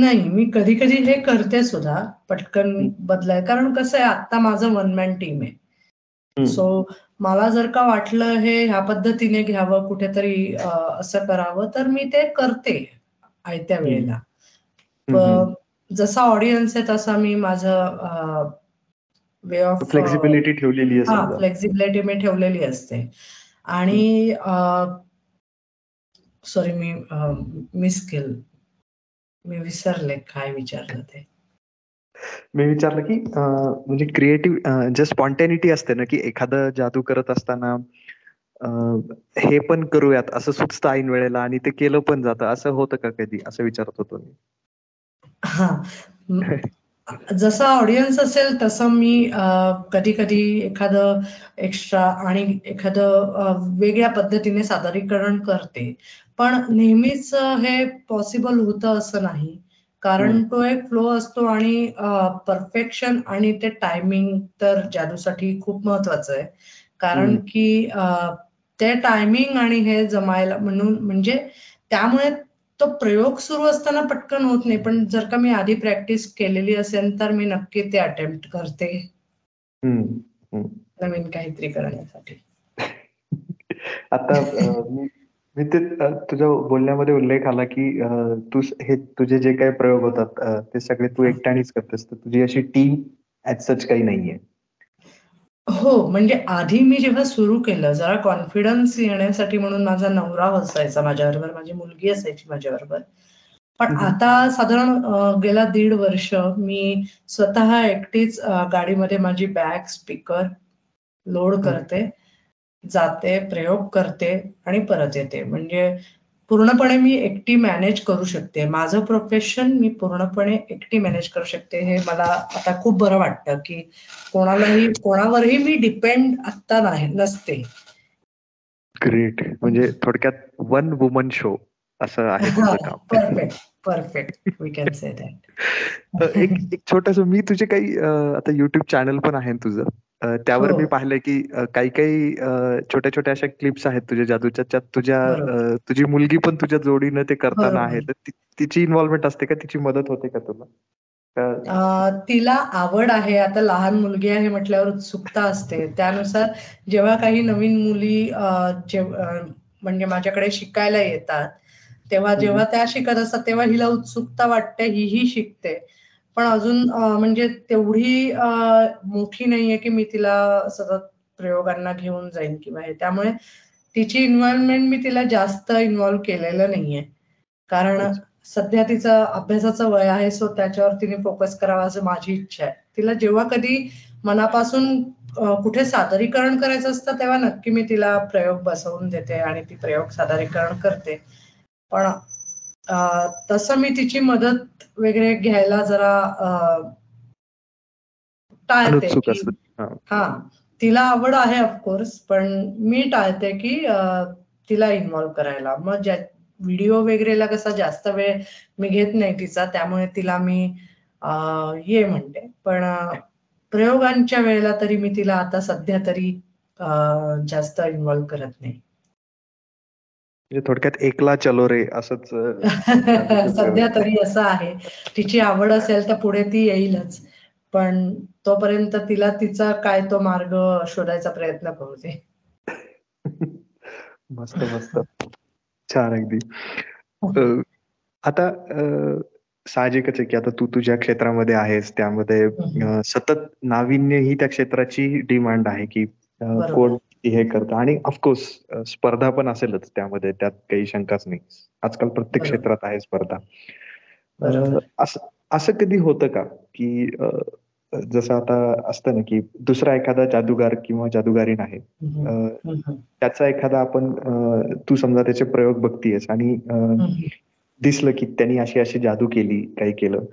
नाही. मी कधी कधी हे करते सुद्धा पटकन बदलाय. कारण कसं आहे आता माझं वन मॅन टीम आहे. सो मला जर का वाटलं हे ह्या पद्धतीने घ्यावं कुठेतरी असं करावं तर मी ते करते आयत्या वेळेला. जसा ऑडियन्स आहे तसा मी माझं वे ऑफ फ्लेक्झिबिलिटी ठेवलेली आहे फ्लेक्झिबिलिटी मी ठेवलेली असते. आणि सॉरी मी मिस केलं. मी विसरले काय विचारलं ते. मी विचारलं की म्हणजे क्रिएटिव्ह जे स्पॉन्टॅनिटी असते ना की एखादं जादू करत असताना हे पण करूयात असं सुचतं ऐन वेळेला आणि ते केलं पण जातं. असं होतं का कधी? असं विचारत होतो मी. हा. जसा ऑडियन्स असेल तसं मी कधी कधी एखादं एक्स्ट्रा आणि एखादं वेगळ्या पद्धतीने सादरीकरण करते. पण नेहमीच हे पॉसिबल होतं असं नाही. कारण तो एक फ्लो असतो आणि परफेक्शन आणि ते टायमिंग तर जादूसाठी खूप महत्वाचं आहे. कारण की ते टायमिंग आणि हे जमायला म्हणून म्हणजे त्यामुळे तो प्रयोग सुरू असताना पटकन होत नाही पण जर का मी आधी प्रॅक्टिस केलेली असेल तर मी नक्की ते अटेम्प्ट करते. नवीन काहीतरी करण्यासाठी. आता मी ते तुझ्या बोलण्यामध्ये उल्लेख आला की तू हे तुझे जे काही प्रयोग होतात ते सगळे तू एकट्यानेच करतेस. तर तुझी अशी टीम ऍज सच काही नाहीये. हो म्हणजे आधी मी जेव्हा सुरू केलं जरा कॉन्फिडन्स येण्यासाठी म्हणून माझा नवरा असायचा माझ्याबरोबर माझी मुलगी असायची माझ्याबरोबर. पण आता साधारण गेला दीड वर्ष मी स्वतः एकटीच गाडीमध्ये माझी बॅग स्पीकर लोड करते जाते प्रयोग करते आणि परत येते. म्हणजे पूर्णपणे मी एकटी मॅनेज करू शकते. माझं प्रोफेशन मी पूर्णपणे एकटी मॅनेज करू शकते. हे मला आता खूप बरं वाटतं की कोणालाही कोणावरही मी डिपेंड आता नाही नसते. ग्रेट म्हणजे थोडक्यात वन वुमन शो असं आहे perfect perfect we can say that एक छोटस मी तुझे काही आता युट्यूब चॅनल पण आहे तुझं. त्यावर मी हो. पाहिलंय की काही काही छोट्या छोट्या अशा क्लिप्स आहेत तुझ्या जादूच्या तुझ्या तुझी मुलगी पण तुझ्या जोडीनं ते करताना आहे. तर तिची इन्व्हॉल्वमेंट असते का? तिची मदत होते का तुला? तिला आवड आहे. आता लहान मुलगी आहे म्हटल्यावर उत्सुकता असते. त्यानुसार जेव्हा काही नवीन मुली म्हणजे माझ्याकडे शिकायला येतात तेव्हा जेव्हा त्या शिकत असतात तेव्हा हिला उत्सुकता वाटते ही शिकते. पण अजून म्हणजे तेवढी मोठी नाहीये की मी तिला सतत प्रयोगांना घेऊन जाईन किंवा हे. त्यामुळे तिची इन्व्हॉल्वमेंट मी तिला जास्त इन्व्हॉल्व केलेलं नाहीये. कारण सध्या तिचं अभ्यासाचं वय आहे सो त्याच्यावर तिने फोकस करावा असं माझी इच्छा आहे. तिला जेव्हा कधी मनापासून कुठे सादरीकरण करायचं असतं तेव्हा नक्की मी तिला प्रयोग बसवून देते आणि ती प्रयोग सादरीकरण करते. पण तसं मी तिची मदत वगैरे घ्यायला जरा टाळते हा. तिला आवड आहे ऑफकोर्स पण मी टाळते की तिला इन्व्हॉल्व करायला. मग ज्या व्हिडिओ वगैरेला कसा जास्त वेळ मी घेत नाही तिचा त्यामुळे तिला मी ये म्हणते. पण प्रयोगांच्या वेळेला तरी मी तिला आता सध्या तरी जास्त इन्व्हॉल्व करत नाही. थोडक्यात एकला चलो रे असंच सध्या तरी असं आहे. तिची आवड असेल तर पुढे ती येईलच. पण तोपर्यंत तिला तिचा काय तो मार्ग शोधायचा प्रयत्न करू दे. मस्त मस्त. छान अगदी. आता साहजिकच आहे की आता तू तुझ्या क्षेत्रामध्ये आहेस. त्यामध्ये सतत नाविन्य ही त्या क्षेत्राची डिमांड आहे की कोण हे करतं? आणि ऑफकोर्स स्पर्धा पण असेलच त्यामध्ये त्यात काही शंकाच नाही. आजकाल प्रत्येक क्षेत्रात आहे स्पर्धा. असं कधी होतं का? की जसं आता असतं ना की दुसरा एखादा जादूगार किंवा जादूगारीन आहे त्याचा एखादा आपण तू समजा त्याचे प्रयोग बघतीयस आणि दिसलं की त्यांनी अशी अशी जादू केली काही केलं.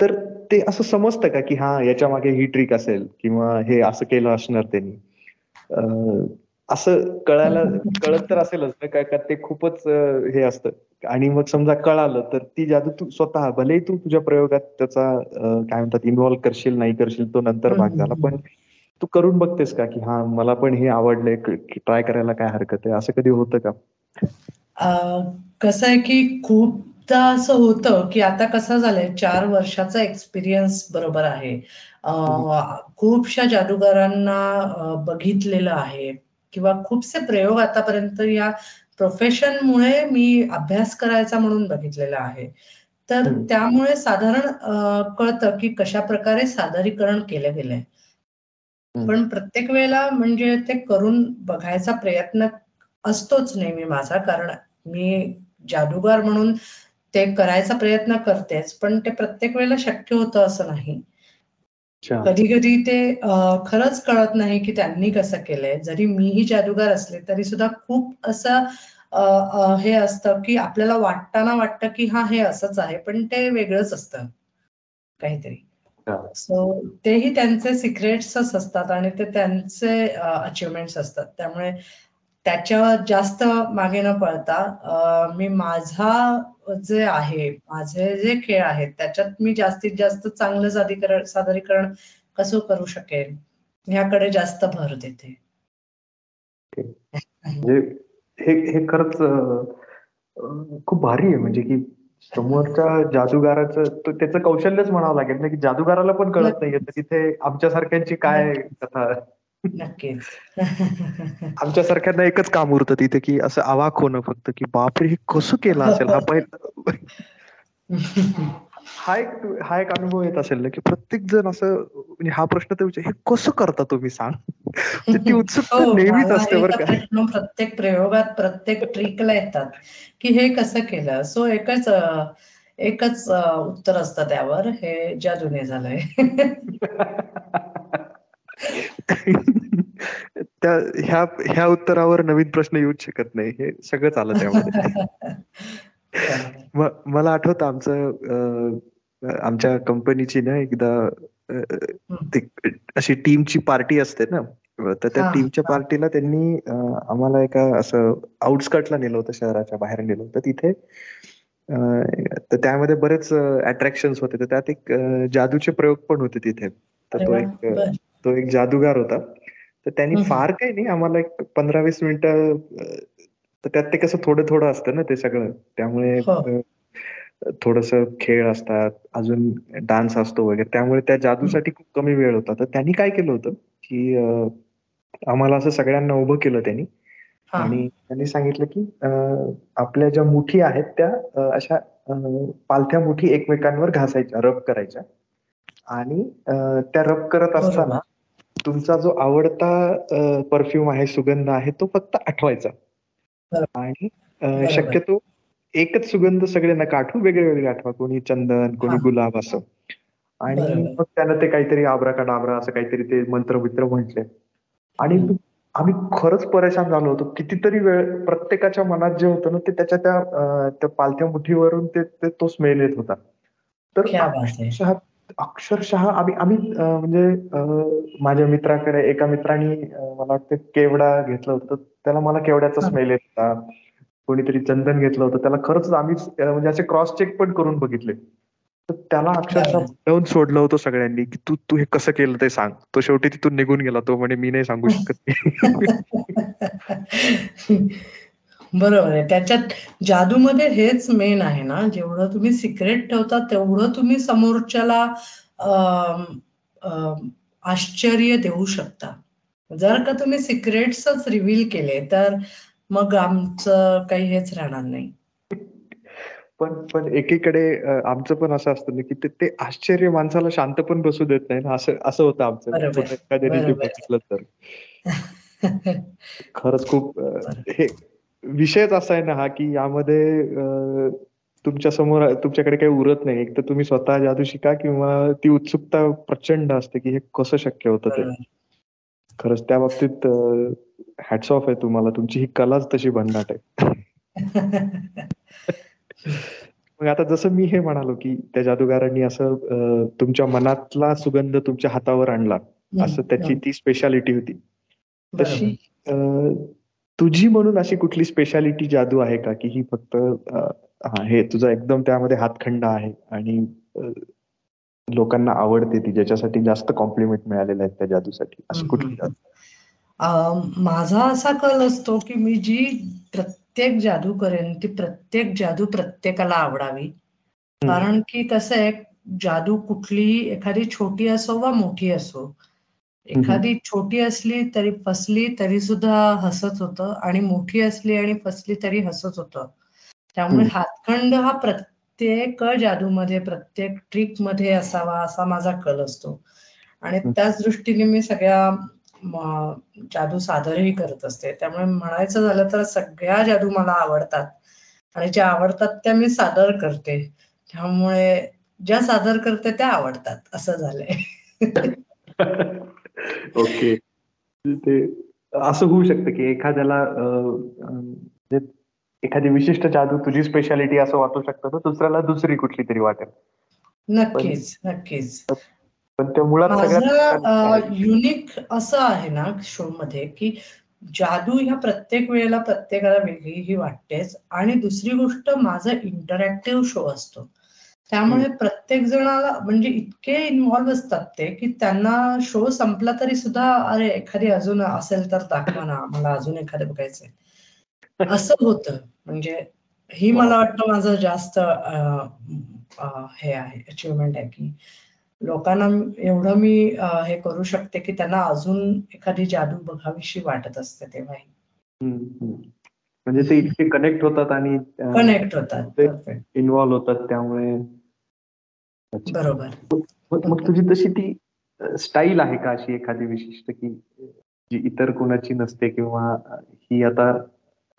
तर ते असं समजतं का की हा याच्या मागे ही ट्रिक असेल किंवा हे असं केलं असणार त्यांनी? असं कळायला कळत तर असेलच ना काय का ते खूपच हे असतं. आणि मग समजा कळालं तर ती जादू तू स्वतः भलेही तू तुझ्या प्रयोगात त्याचा काय म्हणतात इन्व्हॉल्व्ह करशील नाही करशील तो नंतर भाग झाला. पण तू करून बघतेस का की हा मला पण हे आवडलंय ट्राय करायला काय हरकत आहे? असं कधी होतं का? कसं आहे की खूपदा असं होतं की आता कसं झालंय चार वर्षाचा एक्सपिरियन्स बरोबर आहे. खूपशा जादूगारांना बघितलेलं आहे. किंवा खूपसे प्रयोग आतापर्यंत या प्रोफेशनमुळे मी अभ्यास करायचा म्हणून बघितलेला आहे. तर त्यामुळे साधारण कळतं की कशा प्रकारे सादरीकरण केलं गेलंय. पण प्रत्येक वेळेला म्हणजे ते करून बघायचा प्रयत्न असतोच नेहमी माझा. कारण मी जादूगार म्हणून ते करायचा प्रयत्न करतेच पण ते प्रत्येक वेळेला शक्य होतं असं नाही. कधी कधी ते खरंच कळत नाही की त्यांनी कसं केलंय. जरी मीही जादूगार असले तरी सुद्धा खूप असं हे असतं की आपल्याला वाटताना वाटतं की हा हे असंच आहे पण ते वेगळंच असतं. काहीतरी. सो तेही त्यांचे सिक्रेट्सच असतात आणि ते त्यांचे अचिव्हमेंट्स असतात. त्यामुळे त्याच्यावर जास्त मागे न पळता मी माझा जे आहे माझे जे खेळ आहेत त्याच्यात मी जास्तीत जास्त चांगलं सादरीकरण सादरीकरण कसं करू शकेल ह्याकडे जास्त भर देते. म्हणजे हे हे खरंच खूप भारी आहे. म्हणजे की समोरच्या जादूगाराचं त्याचं कौशल्यच म्हणावं लागेल ना की जादूगाराला पण कळत नाहीये तर तिथे आमच्यासारख्यांची काय कथा नक्कीच. आमच्या सारख्यांना एकच काम उरतं तिथे की असं अवाक होणं फक्त की बापरे हे कसं केलं असेल? हा पहिला हा एक हा एक अनुभव येत असेल ना की प्रत्येक जण असं म्हणजे हा प्रश्न तर विचार हे कसं करता तुम्ही सांग? म्हणजे ती उत्सुकता हो, नेहमीच असते बरं का. प्रत्येक प्रयोगात प्रत्येक ट्रिकला येतात की हे कसं केलं? सो एकच एकच उत्तर असतं त्यावर हे जादूने झालंय. त्या ह्या ह्या उत्तरावर नवीन प्रश्न येऊच शकत नाही. हे सगळंच आलं त्यामध्ये मला आठवतं आमचं आमच्या कंपनीची ना एकदा अशी टीमची पार्टी असते ना तर त्या टीमच्या पार्टीला त्यांनी आम्हाला एका असं आउटस्कटला नेलं होतं शहराच्या बाहेर नेलं होतं. तिथे तर त्यामध्ये बरेच अट्रॅक्शन होते. तर त्यात एक जादूचे प्रयोग पण होते तिथे. तर तो एक तो एक जादूगार होता. तर त्यांनी फार काही नाही. आम्हाला एक पंधरा वीस मिनिटं तर त्यात ते कसं थोडं थोडं असतं ना ते सगळं. त्यामुळे हो. थोडस खेळ असतात अजून डान्स असतो वगैरे. त्यामुळे त्या जादूसाठी खूप कमी वेळ होता. तर त्यांनी काय केलं होतं की आम्हाला असं सगळ्यांना उभं केलं त्यांनी. आणि त्यांनी सांगितलं की आपल्या ज्या मुठी आहेत त्या अशा पालथ्या मुठी एकमेकांवर घासायच्या रब करायच्या. आणि त्या रब करत असताना तुमचा जो आवडता परफ्यूम आहे सुगंध आहे तो फक्त आठवायचा. आणि शक्यतो एकच सुगंध सगळे नका आठवू वेगळे वेगळे आठवा. कोणी चंदन कोणी गुलाब असं. आणि मग त्यानं ते काहीतरी आबरा का डाबरा असं काहीतरी ते मंत्र मित्र म्हटले. आणि आम्ही खरंच परेशान झालो होतो. कितीतरी वेळ प्रत्येकाच्या मनात जे होतं ना ते त्याच्या त्या पालथ्या मुठीवरून ते तो स्मेल येत होता. तर अक्षरशः आम्ही आम्ही म्हणजे माझ्या मित्राकडे एका मित्राने मला वाटतं केवडा घेतलं होतं. त्याला मला केवड्याचा स्मेल येत होता. कोणीतरी चंदन घेतलं होतं. त्याला खरंच आम्ही म्हणजे असे क्रॉस चेक पण करून बघितले. तर त्याला अक्षरशः लावून सोडलं होतं सगळ्यांनी की तू तू हे कसं केलं ते सांग. तो शेवटी तिथून निघून गेला. तो म्हणे मी नाही सांगू शकत. बरोबर आहे. त्याच्यात जादूमध्ये हेच मेन आहे ना जेवढं तुम्ही सिक्रेट ठेवता तेवढं तुम्ही समोरच्याला आश्चर्य देऊ शकता. जर का तुम्ही सिक्रेट्सच रिव्हील केले तर मग आमचं काही हेच राहणार नाही. पण पण एकीकडे आमचं पण असं असतं ना की ते आश्चर्य माणसाला शांत पण बसू देत नाही ना असं असं होतं आमचं. एखाद्याने बघितलं तर. खरंच खूप हे विषयच असा आहे ना हा की यामध्ये तुमच्यासमोर तुमच्याकडे काही उरत नाही. एक तर तुम्ही स्वतः जादू शिका किंवा ती उत्सुकता प्रचंड असते की हे कसं शक्य होतं ते. खरंच त्या बाबतीत हॅट्स ऑफ आहे तुम्हाला. तुमची ही कलाच तशी भन्नाट आहे. मग आता जसं मी हे म्हणालो की त्या जादूगारांनी असं तुमच्या मनातला सुगंध तुमच्या हातावर आणला असं त्याची ती स्पेशालिटी होती. तशी तुझी म्हणून अशी कुठली स्पेशालिटी जादू आहे का? की ही फक्त हे तुझा एकदम त्यामध्ये हातखंड आहे आणि लोकांना आवडते ती ज्याच्यासाठी जास्त कॉम्प्लिमेंट मिळालेले आहेत त्या जादूसाठी? अशी कुठली जादू? माझा असा कल असतो की मी जी प्रत्येक जादू करेन ती प्रत्येक जादू प्रत्येकाला आवडावी. कारण की कसं आहे जादू कुठली एखादी छोटी असो वा मोठी असो एखादी छोटी असली तरी फसली तरी सुद्धा हसत होतं आणि मोठी असली आणि फसली तरी हसत होतं. त्यामुळे हातखंड हा प्रत्येक जादूमध्ये प्रत्येक ट्रिकमध्ये असावा असा माझा कल असतो. आणि त्याच दृष्टीने मी सगळ्या जादू सादरही करत असते. त्यामुळे म्हणायचं झालं तर सगळ्या जादू मला आवडतात. आणि ज्या आवडतात त्या मी सादर करते. त्यामुळे ज्या सादर करते त्या आवडतात. असं झालंय. ओके. ते असं होऊ शकतं की एखाद्याला एखादी विशिष्ट जादू तुझी स्पेशालिटी असं वाटू शकतं तर दुसऱ्याला दुसरी कुठली तरी वाटेल. नक्कीच नक्कीच. पण त्या मुळात माझं युनिक असं आहे ना शो मध्ये की जादू ह्या प्रत्येक वेळेला प्रत्येकाला वेगळी ही वाटतेच. आणि दुसरी गोष्ट माझा इंटरॅक्टिव्ह शो असतो. त्यामुळे प्रत्येक जणाला म्हणजे इतके इन्व्हॉल्व्ह असतात ते की त्यांना शो संपला तरी सुद्धा अरे एखादी अजून असेल तर दाखवा ना मला अजून एखादं बघायचंय. असं होतं. म्हणजे ही मला वाटतं माझं जास्त हे आहे अचिव्हमेंट आहे की लोकांना एवढं मी हे करू शकते की त्यांना अजून एखादी जादू बघावीशी वाटत असते तेव्हाही. म्हणजे ते इतके कनेक्ट होतात आणि कनेक्ट होतात. इन्व्हॉल्व्ह होतात त्यामुळे बरोबर. मग तुझी तशी ती स्टाईल आहे का अशी एखादी विशिष्ट की जी इतर कोणाची नसते किंवा ही आता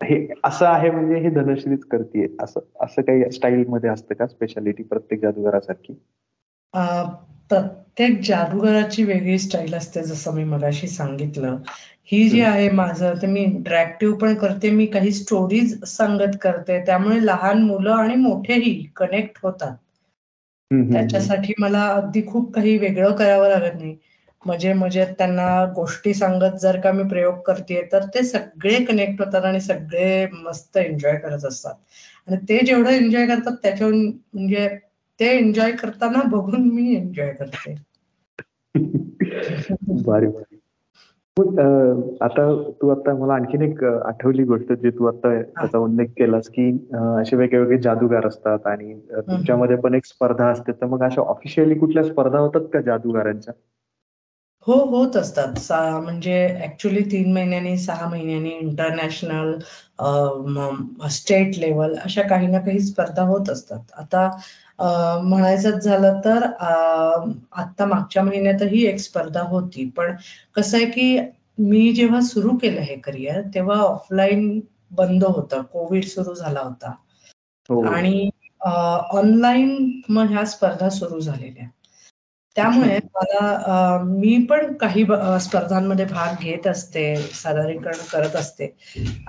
हे असं आहे म्हणजे हे धनश्रीच करते असं असं काही स्टाईल मध्ये असतं का स्पेशालिटी प्रत्येक जादूगारासारखी? प्रत्येक जादूगाराची वेगळी स्टाईल असते जसं मी मगाशी सांगितलं. ही जी आहे माझं ते मी इंटरॅक्टिव्ह पण करते मी काही स्टोरीज सांगत करते त्यामुळे लहान मुलं आणि मोठेही कनेक्ट होतात. त्याच्यासाठी मला अगदी खूप काही वेगळं करावं लागत नाही. मजे मजेत त्यांना गोष्टी सांगत जर का मी प्रयोग करते तर ते सगळे कनेक्ट होतात आणि सगळे मस्त एन्जॉय करत असतात. आणि ते जेवढं एन्जॉय करतात त्याच्याहून म्हणजे ते एन्जॉय करताना बघून मी एन्जॉय करते. आता तू आता मला आणखीन एक आठवली गोष्ट जे तू आता त्याचा उल्लेख केलास की असे वेगवेगळे जादूगार असतात आणि तुमच्यामध्ये पण एक स्पर्धा असते. तर मग अशा ऑफिशियली कुठल्या स्पर्धा होतात का जादूगारांच्या? हो होत असतात. म्हणजे ऍक्च्युली तीन महिन्यांनी सहा महिन्यांनी इंटरनॅशनल स्टेट लेवल अशा काही ना काही स्पर्धा होत असतात. आता म्हणायचं झालं तर आता मागच्या महिन्यातही एक स्पर्धा होती. पण कसं आहे की मी जेव्हा सुरू केलं हे करिअर तेव्हा ऑफलाईन बंद होतं. कोविड सुरू झाला होता. हो. आणि ऑनलाईन मग ह्या स्पर्धा सुरू झालेल्या. त्यामुळे मला मी पण काही स्पर्धांमध्ये भाग घेत असते सादरीकरण करत असते.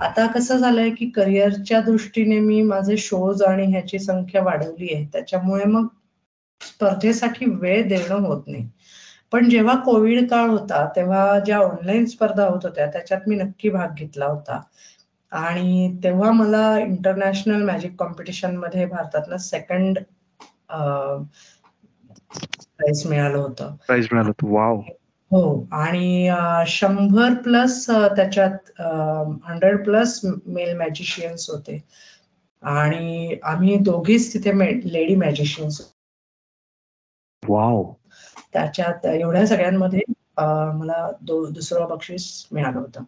आता कसं झालंय की करिअरच्या दृष्टीने मी माझे शोज आणि ह्याची संख्या वाढवली आहे. त्याच्यामुळे मग स्पर्धेसाठी वेळ देणं होत नाही. पण जेव्हा कोविड काळ होता तेव्हा ज्या ऑनलाईन स्पर्धा होत होत्या त्याच्यात मी नक्की भाग घेतला होता. आणि तेव्हा मला इंटरनॅशनल मॅजिक कॉम्पिटिशनमध्ये भारतातनं सेकंड प्राइज मिळालं होतं. प्राइज मिळालं होतं. वाव हो. आणि शंभर प्लस त्याच्यात हंड्रेड प्लस मेल मॅजिशियन्स होते. आणि आम्ही दोघीच तिथे लेडी मॅजिशियन्स वाव त्याच्यात एवढ्या सगळ्यांमध्ये मला दुसरं बक्षीस मिळालं होतं.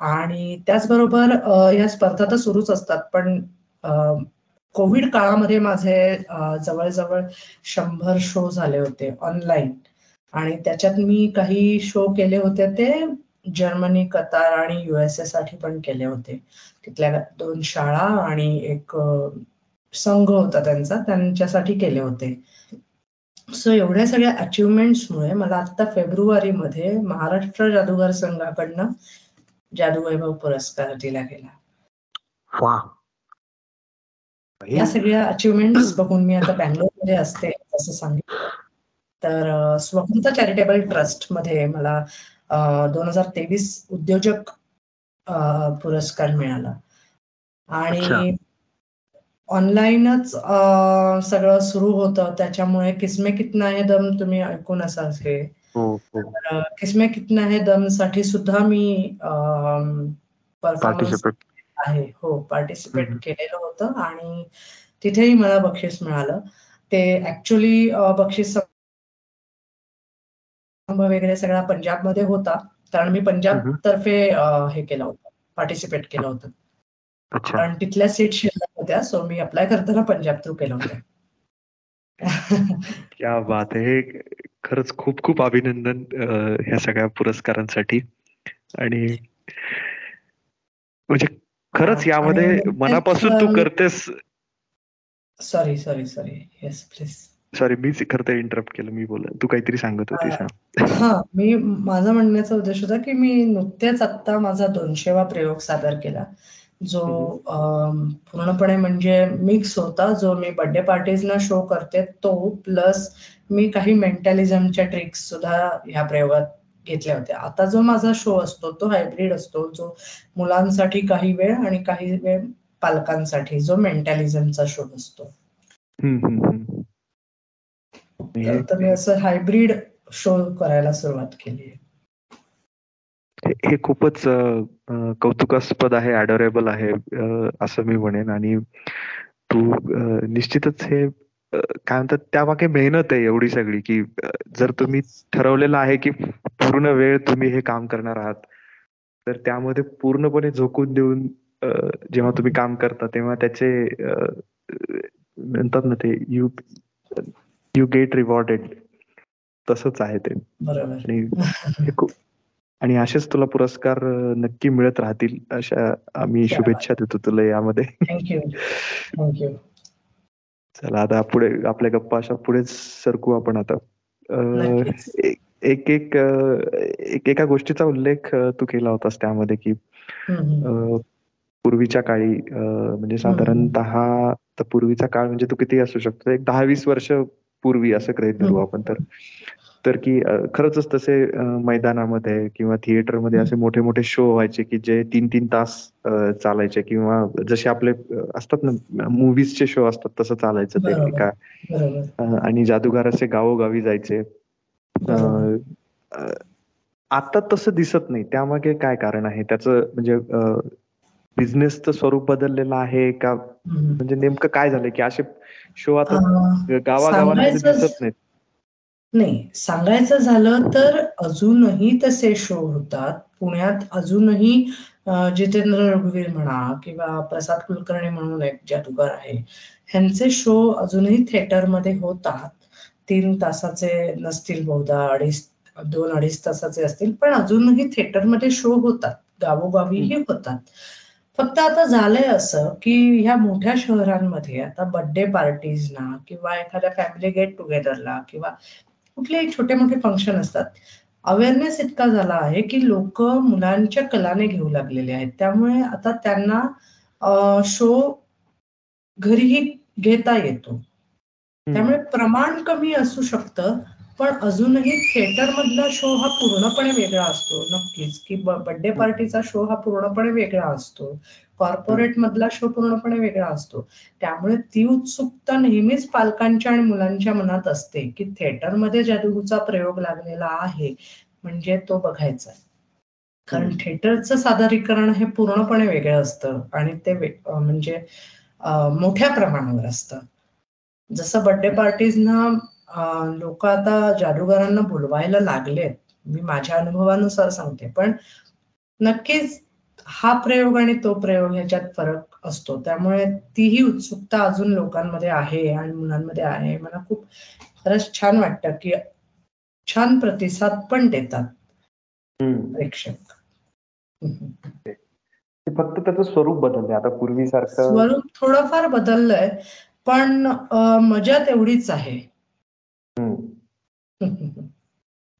आणि त्याचबरोबर या स्पर्धा तर सुरूच असतात पण कोविड काळामध्ये माझे जवळजवळ शंभर शो झाले होते ऑनलाईन आणि त्याच्यात मी काही शो केले होते ते जर्मनी कतार आणि युएसए साठी पण केले होते. तिथल्या दोन शाळा आणि एक संघ होता त्यांचा त्यांच्यासाठी केले होते. सो एवढ्या सगळ्या अचिव्हमेंट्समुळे मला आता फेब्रुवारीमध्ये महाराष्ट्र जादूगार संघाकडनं जादूवैभव पुरस्कार दिला गेला. या सगळ्या अचिव्हमेंट्स बघून मी आता बँगलोरमध्ये असते असं सांगितलं. तर स्वकृत चॅरिटेबल ट्रस्टमध्ये मला दोन हजार तेवीस उद्योजक पुरस्कार मिळाला. आणि ऑनलाईनच सगळं सुरू होतं. त्याच्यामुळे किसमे कितना हे दम तुम्ही ऐकून असाल हे. हो, हो. किसमे कितना हे दमसाठी सुद्धा मी परफॉर्मन्स आहे. हो पार्टिसिपेट केलेलं होतं आणि तिथेही मला बक्षीस मिळालं. ते ऍक्च्युली बक्षीस वगैरे सगळा पंजाबमध्ये होता. कारण मी पंजाब तर्फे हे केलं होतं. पार्टिसिपेट केलं होतं. कारण तिथल्या सीट शिल्लक होत्या सो मी अप्लाय करताना पंजाब थ्रू केलं होतं. क्या बात आहे. खरंच खूप खूप अभिनंदन ह्या सगळ्या पुरस्कारांसाठी. आणि म्हणजे खरंच यामध्ये मनापासून तू करतेस. Sorry sorry sorry yes please sorry मीच खरं इंटरप्ट केलं मी बोल तू काहीतरी सांगत होती हा मी माझा म्हणण्याचा उद्देश होता की मी नुकतेच आता माझा दोनशेवा प्रयोग सादर केला. जो पूर्णपणे म्हणजे मिक्स होता जो मी बर्थडे पार्टीजना शो करते तो प्लस मी काही मेंटॅलिझमच्या ट्रिक्स सुद्धा ह्या प्रयोगात घेतल्या होत्या. आता जो माझा शो असतो तो हायब्रिड असतो जो मुलांसाठी काही वेळ आणि काही वेळ पालकांसाठी जो मेंटॅलिझमचा शो असतो तर मी असं हायब्रिड शो करायला सुरुवात केली हे खूपच कौतुकास्पद आहे अडोरेबल आहे असं मी म्हणेन. आणि तू निश्चितच हे काय म्हणतात त्यामागे मेहनत आहे एवढी सगळी की जर तुम्ही ठरवलेलं आहे की पूर्ण वेळ तुम्ही हे काम करणार आहात तर त्यामध्ये पूर्णपणे झोकून देऊन जेव्हा तुम्ही काम करता तेव्हा त्याचे म्हणतात ना ते यू यू गेट रिवॉर्डेड तसंच आहे ते. आणि आणि असेच तुला पुरस्कार नक्की मिळत राहतील अशा आम्ही शुभेच्छा देतो तुला यामध्ये. चला आता पुढे आपल्या गप्पा अशा पुढेच सरकू आपण आता. एक एक एक एका गोष्टीचा उल्लेख तू केला होतास त्यामध्ये की पूर्वीच्या काळी म्हणजे साधारणतः पूर्वीचा काळ म्हणजे तू किती असू शकतो एक दहा वीस वर्ष पूर्वी असं गृहित धरू आपण तर. तर की खरंच तसे मैदानामध्ये किंवा थिएटरमध्ये असे मोठे मोठे शो व्हायचे की जे तीन तीन तास चालायचे किंवा जसे आपले असतात ना मुव्हीजचे शो असतात तसं चालायचं ते का आणि जादूगार असे गावोगावी जायचे. आता तसं दिसत नाही. त्यामागे काय कारण आहे? त्याचं म्हणजे बिझनेसचं स्वरूप बदललेलं आहे का? म्हणजे नेमकं काय झालंय? की असे शो आता गावागावांमध्ये दिसत नाहीत. नाही. सांगायचं झालं तर अजूनही तसे शो होतात. पुण्यात अजूनही जितेंद्र रघुवीर म्हणा किंवा प्रसाद कुलकर्णी म्हणून एक जादूगार आहे ह्यांचे शो अजूनही थिएटरमध्ये होतात. तीन तासाचे नसतील बहुधा अडीच दोन अडीच तासाचे असतील पण अजूनही थिएटरमध्ये शो होतात. गावोगावीही होतात. फक्त आता झालंय असं की ह्या मोठ्या शहरांमध्ये आता बर्थडे पार्टीजना किंवा एखाद्या फॅमिली गेट टुगेदरला किंवा कुठलेही छोटे मोठे फंक्शन असतात. अवेअरनेस इतका झाला आहे की लोक मुलांच्या कलाने घेऊ लागलेले आहेत. त्यामुळे आता त्यांना शो घरीही घेता येतो. त्यामुळे प्रमाण कमी असू शकतं. पण अजूनही थिएटर मधला शो हा पूर्णपणे वेगळा असतो नक्कीच. की बर्थडे पार्टीचा शो हा पूर्णपणे वेगळा असतो. कॉर्पोरेट मधला शो पूर्णपणे वेगळा असतो. त्यामुळे ती उत्सुकता नेहमीच पालकांच्या आणि मुलांच्या मनात असते की थिएटरमध्ये जादूचा प्रयोग लागलेला आहे म्हणजे तो बघायचा कारण थिएटरचं सादरीकरण हे पूर्णपणे वेगळं असतं आणि ते म्हणजे मोठ्या प्रमाणावर असतं. जसं बर्थडे पार्टीजना लोक आता जादूगारांना बोलवायला लागलेत. मी माझ्या अनुभवानुसार सांगते. पण नक्कीच हा प्रयोग आणि तो प्रयोग ह्याच्यात फरक असतो. त्यामुळे तीही उत्सुकता अजून लोकांमध्ये आहे आणि मुलांमध्ये आहे. मला खूप खरंच छान वाटतं की छान प्रतिसाद पण देतात प्रेक्षक. फक्त त्याचं स्वरूप बदललंय. आता पूर्वीसारखं स्वरूप थोडंफार बदललंय. पण मजा तेवढीच आहे.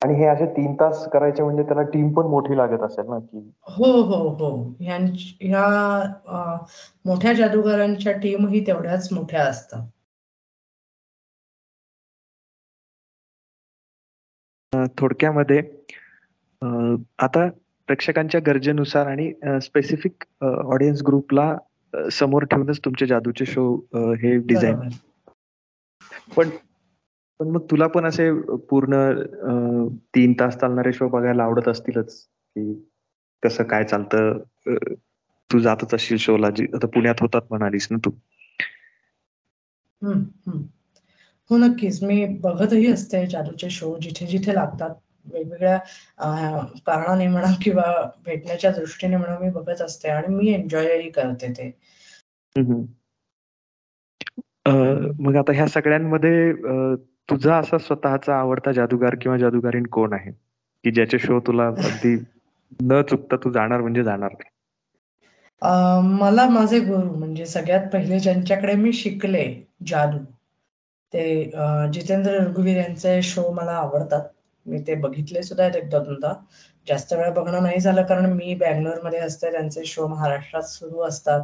आणि हे असे तीन तास करायचे म्हणजे त्याला टीम पण मोठी लागत असेल ना की? हो हो हो. ह्या मोठ्या जादूगारांच्या टीमही तेवढ्याच मोठ्या असतात. थोडक्यामध्ये आता प्रेक्षकांच्या गरजेनुसार आणि स्पेसिफिक ऑडियन्स ग्रुपला समोर ठेवूनच तुमचे जादूचे शो हे डिझाईन पण पण मग तुला पण असे पूर्ण तीन तास चालणारे शो बघायला आवडत असतीलच? की कसं काय चालतं? तू जातच असशील शोला जी आता पुण्यात होतात म्हणालीस ना तू. हो नक्कीच. मी बघतही असते जादूचे शो जिथे जिथे लागतात. वेगवेगळ्या कारणाने म्हणा किंवा भेटण्याच्या दृष्टीने म्हणा मी बघत असते आणि मी एन्जॉयही करते ते. मग आता ह्या सगळ्यांमध्ये तुझा असा स्वतःचा आवडता जादूगार किंवा जादूगारीन कोण आहे? की ज्याचे शो तुला अगदी न चुकता तू जाणार म्हणजे जाणार मला माझे गुरु म्हणजे सगळ्यात पहिले ज्यांच्याकडे मी शिकले जादू ते जितेंद्र रघुवीर यांचे शो मला आवडतात. मी ते बघितले सुद्धा आहेत एकदा दोनदा. जास्त वेळा बघणं नाही झालं कारण मी मध्ये असते त्यांचे शो महाराष्ट्रात सुरू असतात.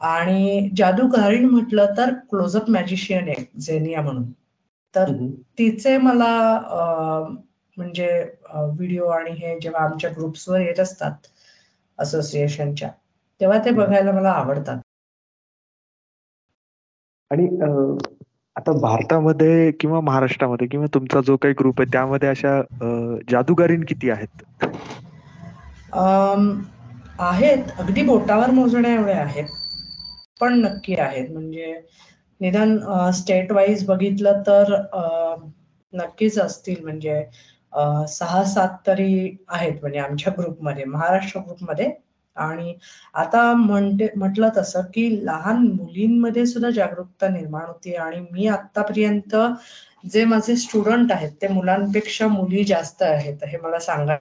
आणि जादूगारीण म्हटलं तर क्लोजअप मॅजिशियन आहे झेनिया म्हणून. तर तिचे मला म्हणजे व्हिडिओ आणि हे जेव्हा आमच्या ग्रुप्सवर येत असतात असोसिएशनच्या तेव्हा ते बघायला मला आवडतात. आणि आता भारतामध्ये किंवा महाराष्ट्रामध्ये किंवा तुमचा जो काही ग्रुप आहे त्यामध्ये अशा जादूगारीन किती आहेत? आहेत. अगदी बोटावर मोजण्या एवढे आहेत. पण नक्की आहेत. म्हणजे निदान स्टेट वाईज बघितलं तर नक्कीच असतील. म्हणजे सहा सात तरी आहेत म्हणजे आमच्या ग्रुपमध्ये महाराष्ट्र ग्रुपमध्ये. आणि आता म्हणते म्हटलं तसं की लहान मुलींमध्ये सुद्धा जागरूकता निर्माण होती. आणि मी आतापर्यंत जे माझे स्टुडंट आहेत ते मुलांपेक्षा मुली जास्त आहेत हे मला सांगा.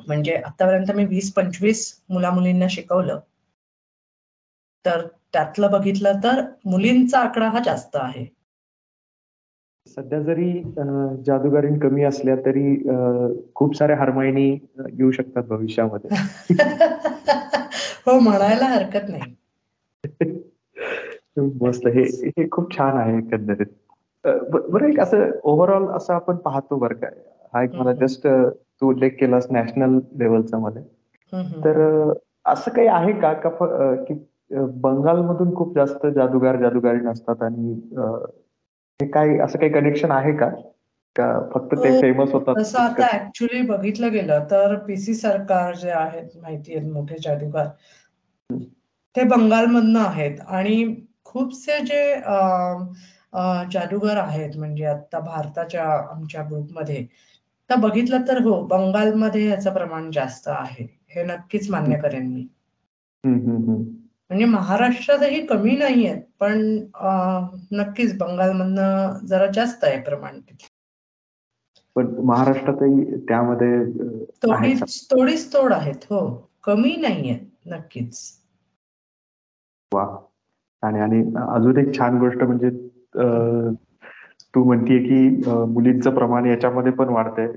म्हणजे आतापर्यंत मी वीस पंचवीस मुला मुलींना शिकवलं. तर त्यातलं बघितलं तर मुलींचा आकडा हा जास्त आहे. सध्या जरी जादूगारीन कमी असल्या तरी खूप साऱ्या हरमाईनी येऊ शकतात भविष्यामध्ये. हो म्हणायला हरकत नाही. मस्त. हे हे खूप छान आहे एकंदरीत. बरं एक असं ओव्हरऑल असं आपण पाहतो बरं काय हा एक मला जस्ट तू उल्लेख केलास नॅशनल लेवलचा मध्ये. तर असं काही आहे का? की बंगालमधून खूप जास्त जादूगार जादूगारी नसतात आणि हे काय असं काही कनेक्शन आहे का? का फक्त ते फेमस होतात? तसं आता ऍक्च्युली बघितलं गेलं तर पीसी सरकार जे आहेत माहिती आहेत मोठे जादूगार ते बंगालमधनं आहेत. आणि खूपसे जे जादूगार आहेत म्हणजे आता भारताच्या आमच्या ग्रुपमध्ये तर बघितलं तर हो बंगालमध्ये याचं प्रमाण जास्त आहे. हे नक्कीच मान्य करेन मी. म्हणजे महाराष्ट्रातही कमी नाही आहेत पण नक्कीच बंगालमधनं जरा जास्त आहे प्रमाण पण महाराष्ट्रातही त्यामध्ये थोडीच थोडीच तोड आहेत हो. कमी नाही आहेत नक्कीच. वा. आणि आणि अजून एक छान गोष्ट म्हणजे तू म्हणतीये की मुलींचं प्रमाण याच्यामध्ये पण वाढतंय.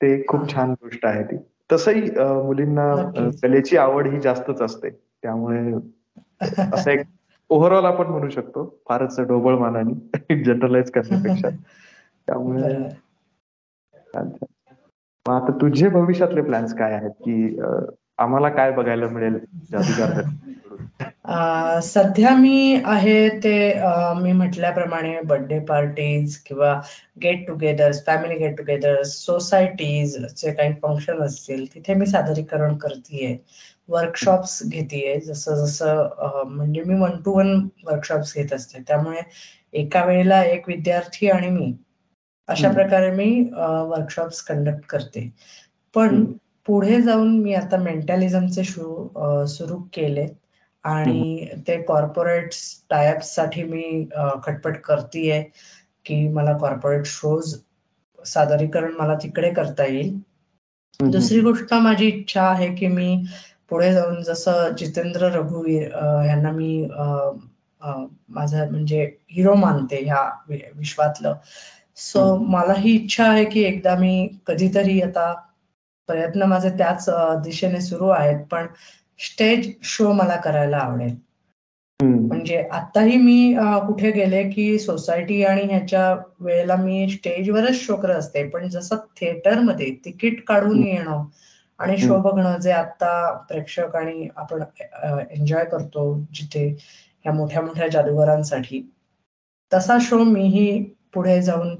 ते खूप छान गोष्ट आहे ती. तसंही मुलींना कलेची आवड ही जास्तच असते. त्यामुळे असं एक ओव्हरऑल आपण म्हणू शकतो. फारच ढोबळ मानाने जनरलाइज करण्यापेक्षा. त्यामुळे आता तुझे भविष्यातले प्लॅन्स काय आहेत? की आम्हाला काय बघायला मिळेल? जादूगार सध्या मी आहे ते मी म्हटल्याप्रमाणे बर्थडे पार्टीज किंवा get together family get together societies चे काही फंक्शन असतील तिथे मी सादरीकरण करतेय. वर्कशॉप्स घेतेय जसं जसं म्हणजे मी वन टू वन वर्कशॉप्स घेत असते. त्यामुळे एका वेळेला एक विद्यार्थी आणि मी अशा प्रकारे मी वर्कशॉप्स कंडक्ट करते. पण पुढे जाऊन मी आता मेंटॅलिझमचे सुरू केले आणि ते कॉर्पोरेट टायपसाठी मी खटपट करतेय की मला कॉर्पोरेट शोज सादरीकरण मला तिकडे करता येईल. दुसरी गोष्ट माझी इच्छा आहे की मी पुढे जाऊन जसं जितेंद्र रघुवीर यांना मी माझं म्हणजे हिरो मानते ह्या विश्वातलं. सो मला ही इच्छा आहे की एकदा मी कधीतरी आता प्रयत्न माझे त्याच दिशेने सुरू आहेत. पण स्टेज शो मला करायला आवडेल. म्हणजे आताही मी कुठे गेले की सोसायटी आणि ह्याच्या वेळेला मी स्टेजवरच शो करत असते. पण जसं थिएटरमध्ये तिकीट काढून येणं आणि शो बघणं जे आता प्रेक्षक आणि आपण एन्जॉय करतो जिथे ह्या मोठ्या मोठ्या जादूगारांसाठी तसा शो मीही पुढे जाऊन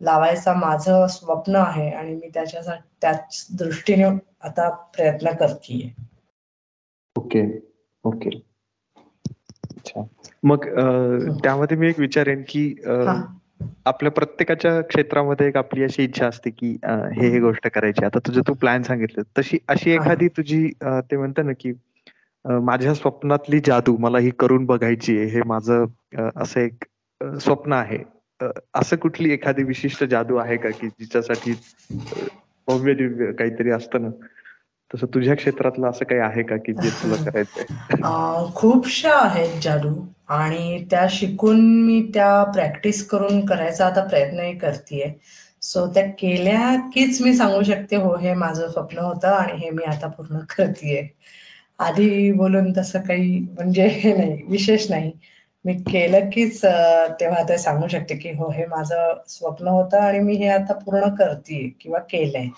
लावायचा माझं स्वप्न आहे आणि मी त्याच्यासाठी त्याच दृष्टीने आता प्रयत्न करतेय. Okay okay. अच्छा. मग त्यामध्ये मी एक विचारेन की आपल्या प्रत्येकाच्या क्षेत्रामध्ये एक आपली अशी इच्छा असते की हे हे गोष्ट करायची. आता तुझं तू प्लॅन सांगितलं. तशी अशी एखादी तुझी ते म्हणतं ना की माझ्या स्वप्नातली जादू मला ही करून बघायची आहे. हे माझं असं एक स्वप्न आहे. असं कुठली एखादी विशिष्ट जादू आहे का की जिच्यासाठी भव्य दिव्य काहीतरी असतं ना? तसं तुझ्या क्षेत्रातलं असं काही आहे का की जे तुला करायचंय? खूपशा आहेत जादू. आणि त्या शिकून मी त्या प्रॅक्टिस करून करायचा आता प्रयत्नही करतेय. सो त्या केल्या कीच मी सांगू शकते हो हे माझं स्वप्न होतं आणि हे मी आता पूर्ण करतेय. आधी बोलून तसं काही म्हणजे हे नाही विशेष नाही. मी केलं कीच तेव्हा ते सांगू शकते की हो हे माझं स्वप्न होतं आणि मी हे आता पूर्ण करते किंवा केलंय.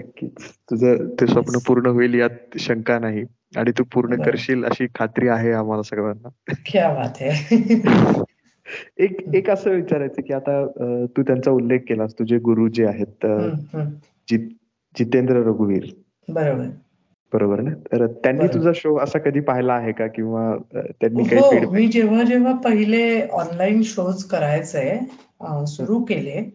नक्कीच तुझं ते स्वप्न पूर्ण होईल यात शंका नाही. आणि तू पूर्ण करशील अशी खात्री आहे आम्हाला सगळ्यांना. एक एक असं विचारायचं की आता तू त्यांचा उल्लेख केलास तुझे गुरु जे आहेत जितेंद्र रघुवीर. बरोबर. बरोबर ना? तर त्यांनी तुझा शो असा कधी पाहिला आहे का? किंवा त्यांनी काही हो, मी जेव्हा जेव्हा पहिले ऑनलाईन शोज करायचे सुरू केले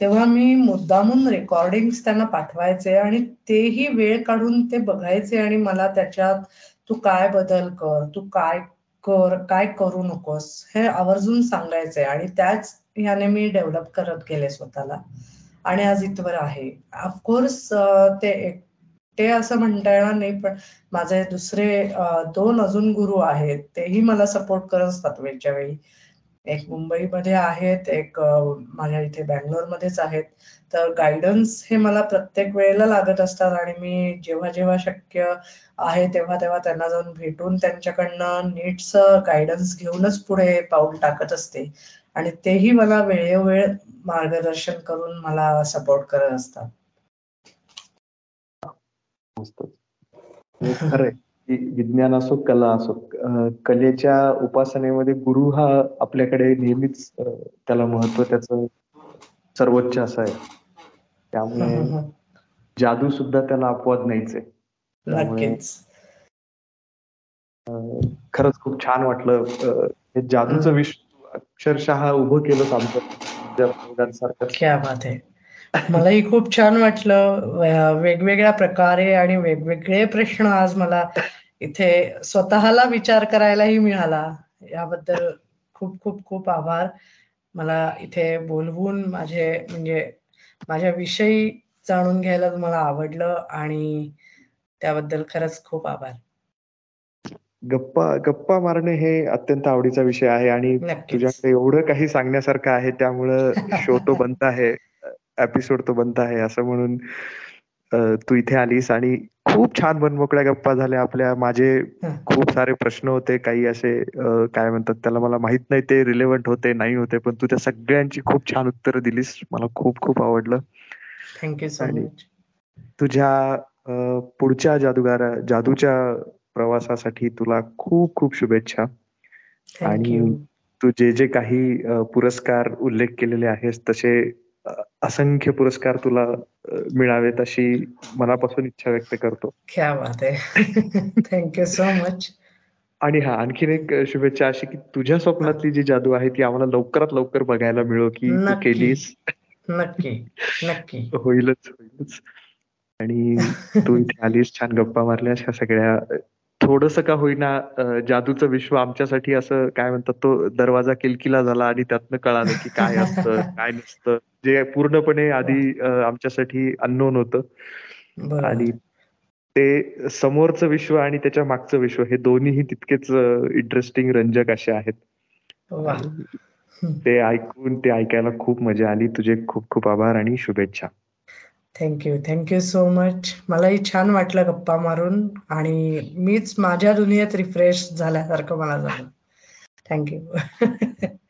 तेव्हा मी मुद्दामून रेकॉर्डिंग त्यांना पाठवायचे आणि तेही वेळ काढून ते बघायचे आणि मला त्याच्यात तू काय बदल कर? तू काय कर? काय करू नकोस? हे आवर्जून सांगायचे आणि त्याच ह्याने मी डेव्हलप करत गेले स्वतःला. आणि आज इथवर आहे. ऑफकोर्स ते ते असं म्हणता येणार नाही पण माझे दुसरे दोन अजून गुरु आहेत तेही मला सपोर्ट करत असतात वेळच्या वेळी. एक मुंबईमध्ये आहेत एक माझ्या इथे बँगलोरमध्येच आहेत. तर गायडन्स हे मला प्रत्येक वेळेला लागत असतात आणि मी जेव्हा जेव्हा शक्य आहे तेव्हा तेव्हा त्यांना जाऊन भेटून त्यांच्याकडनं नीट्स गायडन्स घेऊनच पुढे पाऊल टाकत असते. आणि तेही मला वेळोवेळ मार्गदर्शन करून मला सपोर्ट करत असतात. खरंय. विज्ञान असो कला असो कलेच्या उपासनेमध्ये गुरु हा आपल्याकडे नेहमीच त्याला महत्त्व त्याच सर्वोच्च असं आहे. त्यामुळे जादू सुद्धा त्याला अपवाद नाहीच आहे. खरंच खूप छान वाटलं. हे जादूचं विश्व अक्षरशः उभं केलं आमचं सारखं मलाही खूप छान वाटलं. वेगवेगळ्या प्रकारे आणि वेगवेगळे प्रश्न आज मला इथे स्वतःला विचार करायलाही मिळाला. याबद्दल खूप खूप खूप आभार. मला इथे बोलवून माझे म्हणजे माझ्या विषयी जाणून घ्यायला तुम्हाला आवडलं आणि त्याबद्दल खरंच खूप आभार. गप्पा गप्पा मारणे हे अत्यंत आवडीचा विषय आहे आणि तुझ्याकडे एवढं काही सांगण्यासारखं आहे त्यामुळं शो तो बनत आहे. एपिसोड तो बनत आहे असं म्हणून तू इथे आलीस आणि खूप छान बनमोकळ्या गप्पा झाल्या आपल्या. माझे खूप सारे प्रश्न होते काही असे काय म्हणतात त्याला मला माहीत नाही ते रिलेव्हंट होते नाही होते पण तू त्या सगळ्यांची खूप छान उत्तरं दिलीस. मला खूप खूप आवडलं. थँक्यू सो मच तुझ्या पुढच्या जादूगारा जादूच्या प्रवासासाठी तुला खूप खूप शुभेच्छा. आणि तू जे जे काही पुरस्कार उल्लेख केलेले आहेस तसे असंख्य पुरस्कार तुला मिळावेत अशी मनापासून इच्छा व्यक्त करतो. क्या बात आहे. थँक्यू सो मच आणि हा आणखीन एक शुभेच्छा अशी की तुझ्या स्वप्नातली जी जादू आहे ती आम्हाला लवकरात लवकर बघायला मिळो की केलीस. नक्की. नक्की. होईलच होईलच. आणि तू इथे आलीस छान गप्पा मारल्यास ह्या सगळ्या थोडस का होईना जादूचं विश्व आमच्यासाठी असं काय म्हणतात तो दरवाजा किलकिला झाला आणि त्यातनं कळालं की काय असतं काय नसतं. जे पूर्णपणे आधी आमच्यासाठी अननोन होतं. आणि ते समोरचं विश्व आणि त्याच्या मागचं विश्व हे दोन्हीही तितकेच इंटरेस्टिंग रंजक असे आहेत. ते ऐकून ते ऐकायला खूप मजा आली. तुझे खूप खूप आभार आणि शुभेच्छा. थँक्यू थँक्यू सो मच मलाही छान वाटलं गप्पा मारून आणि मीच माझ्या दुनियेत रिफ्रेश झाल्यासारखं मला झालं. थँक्यू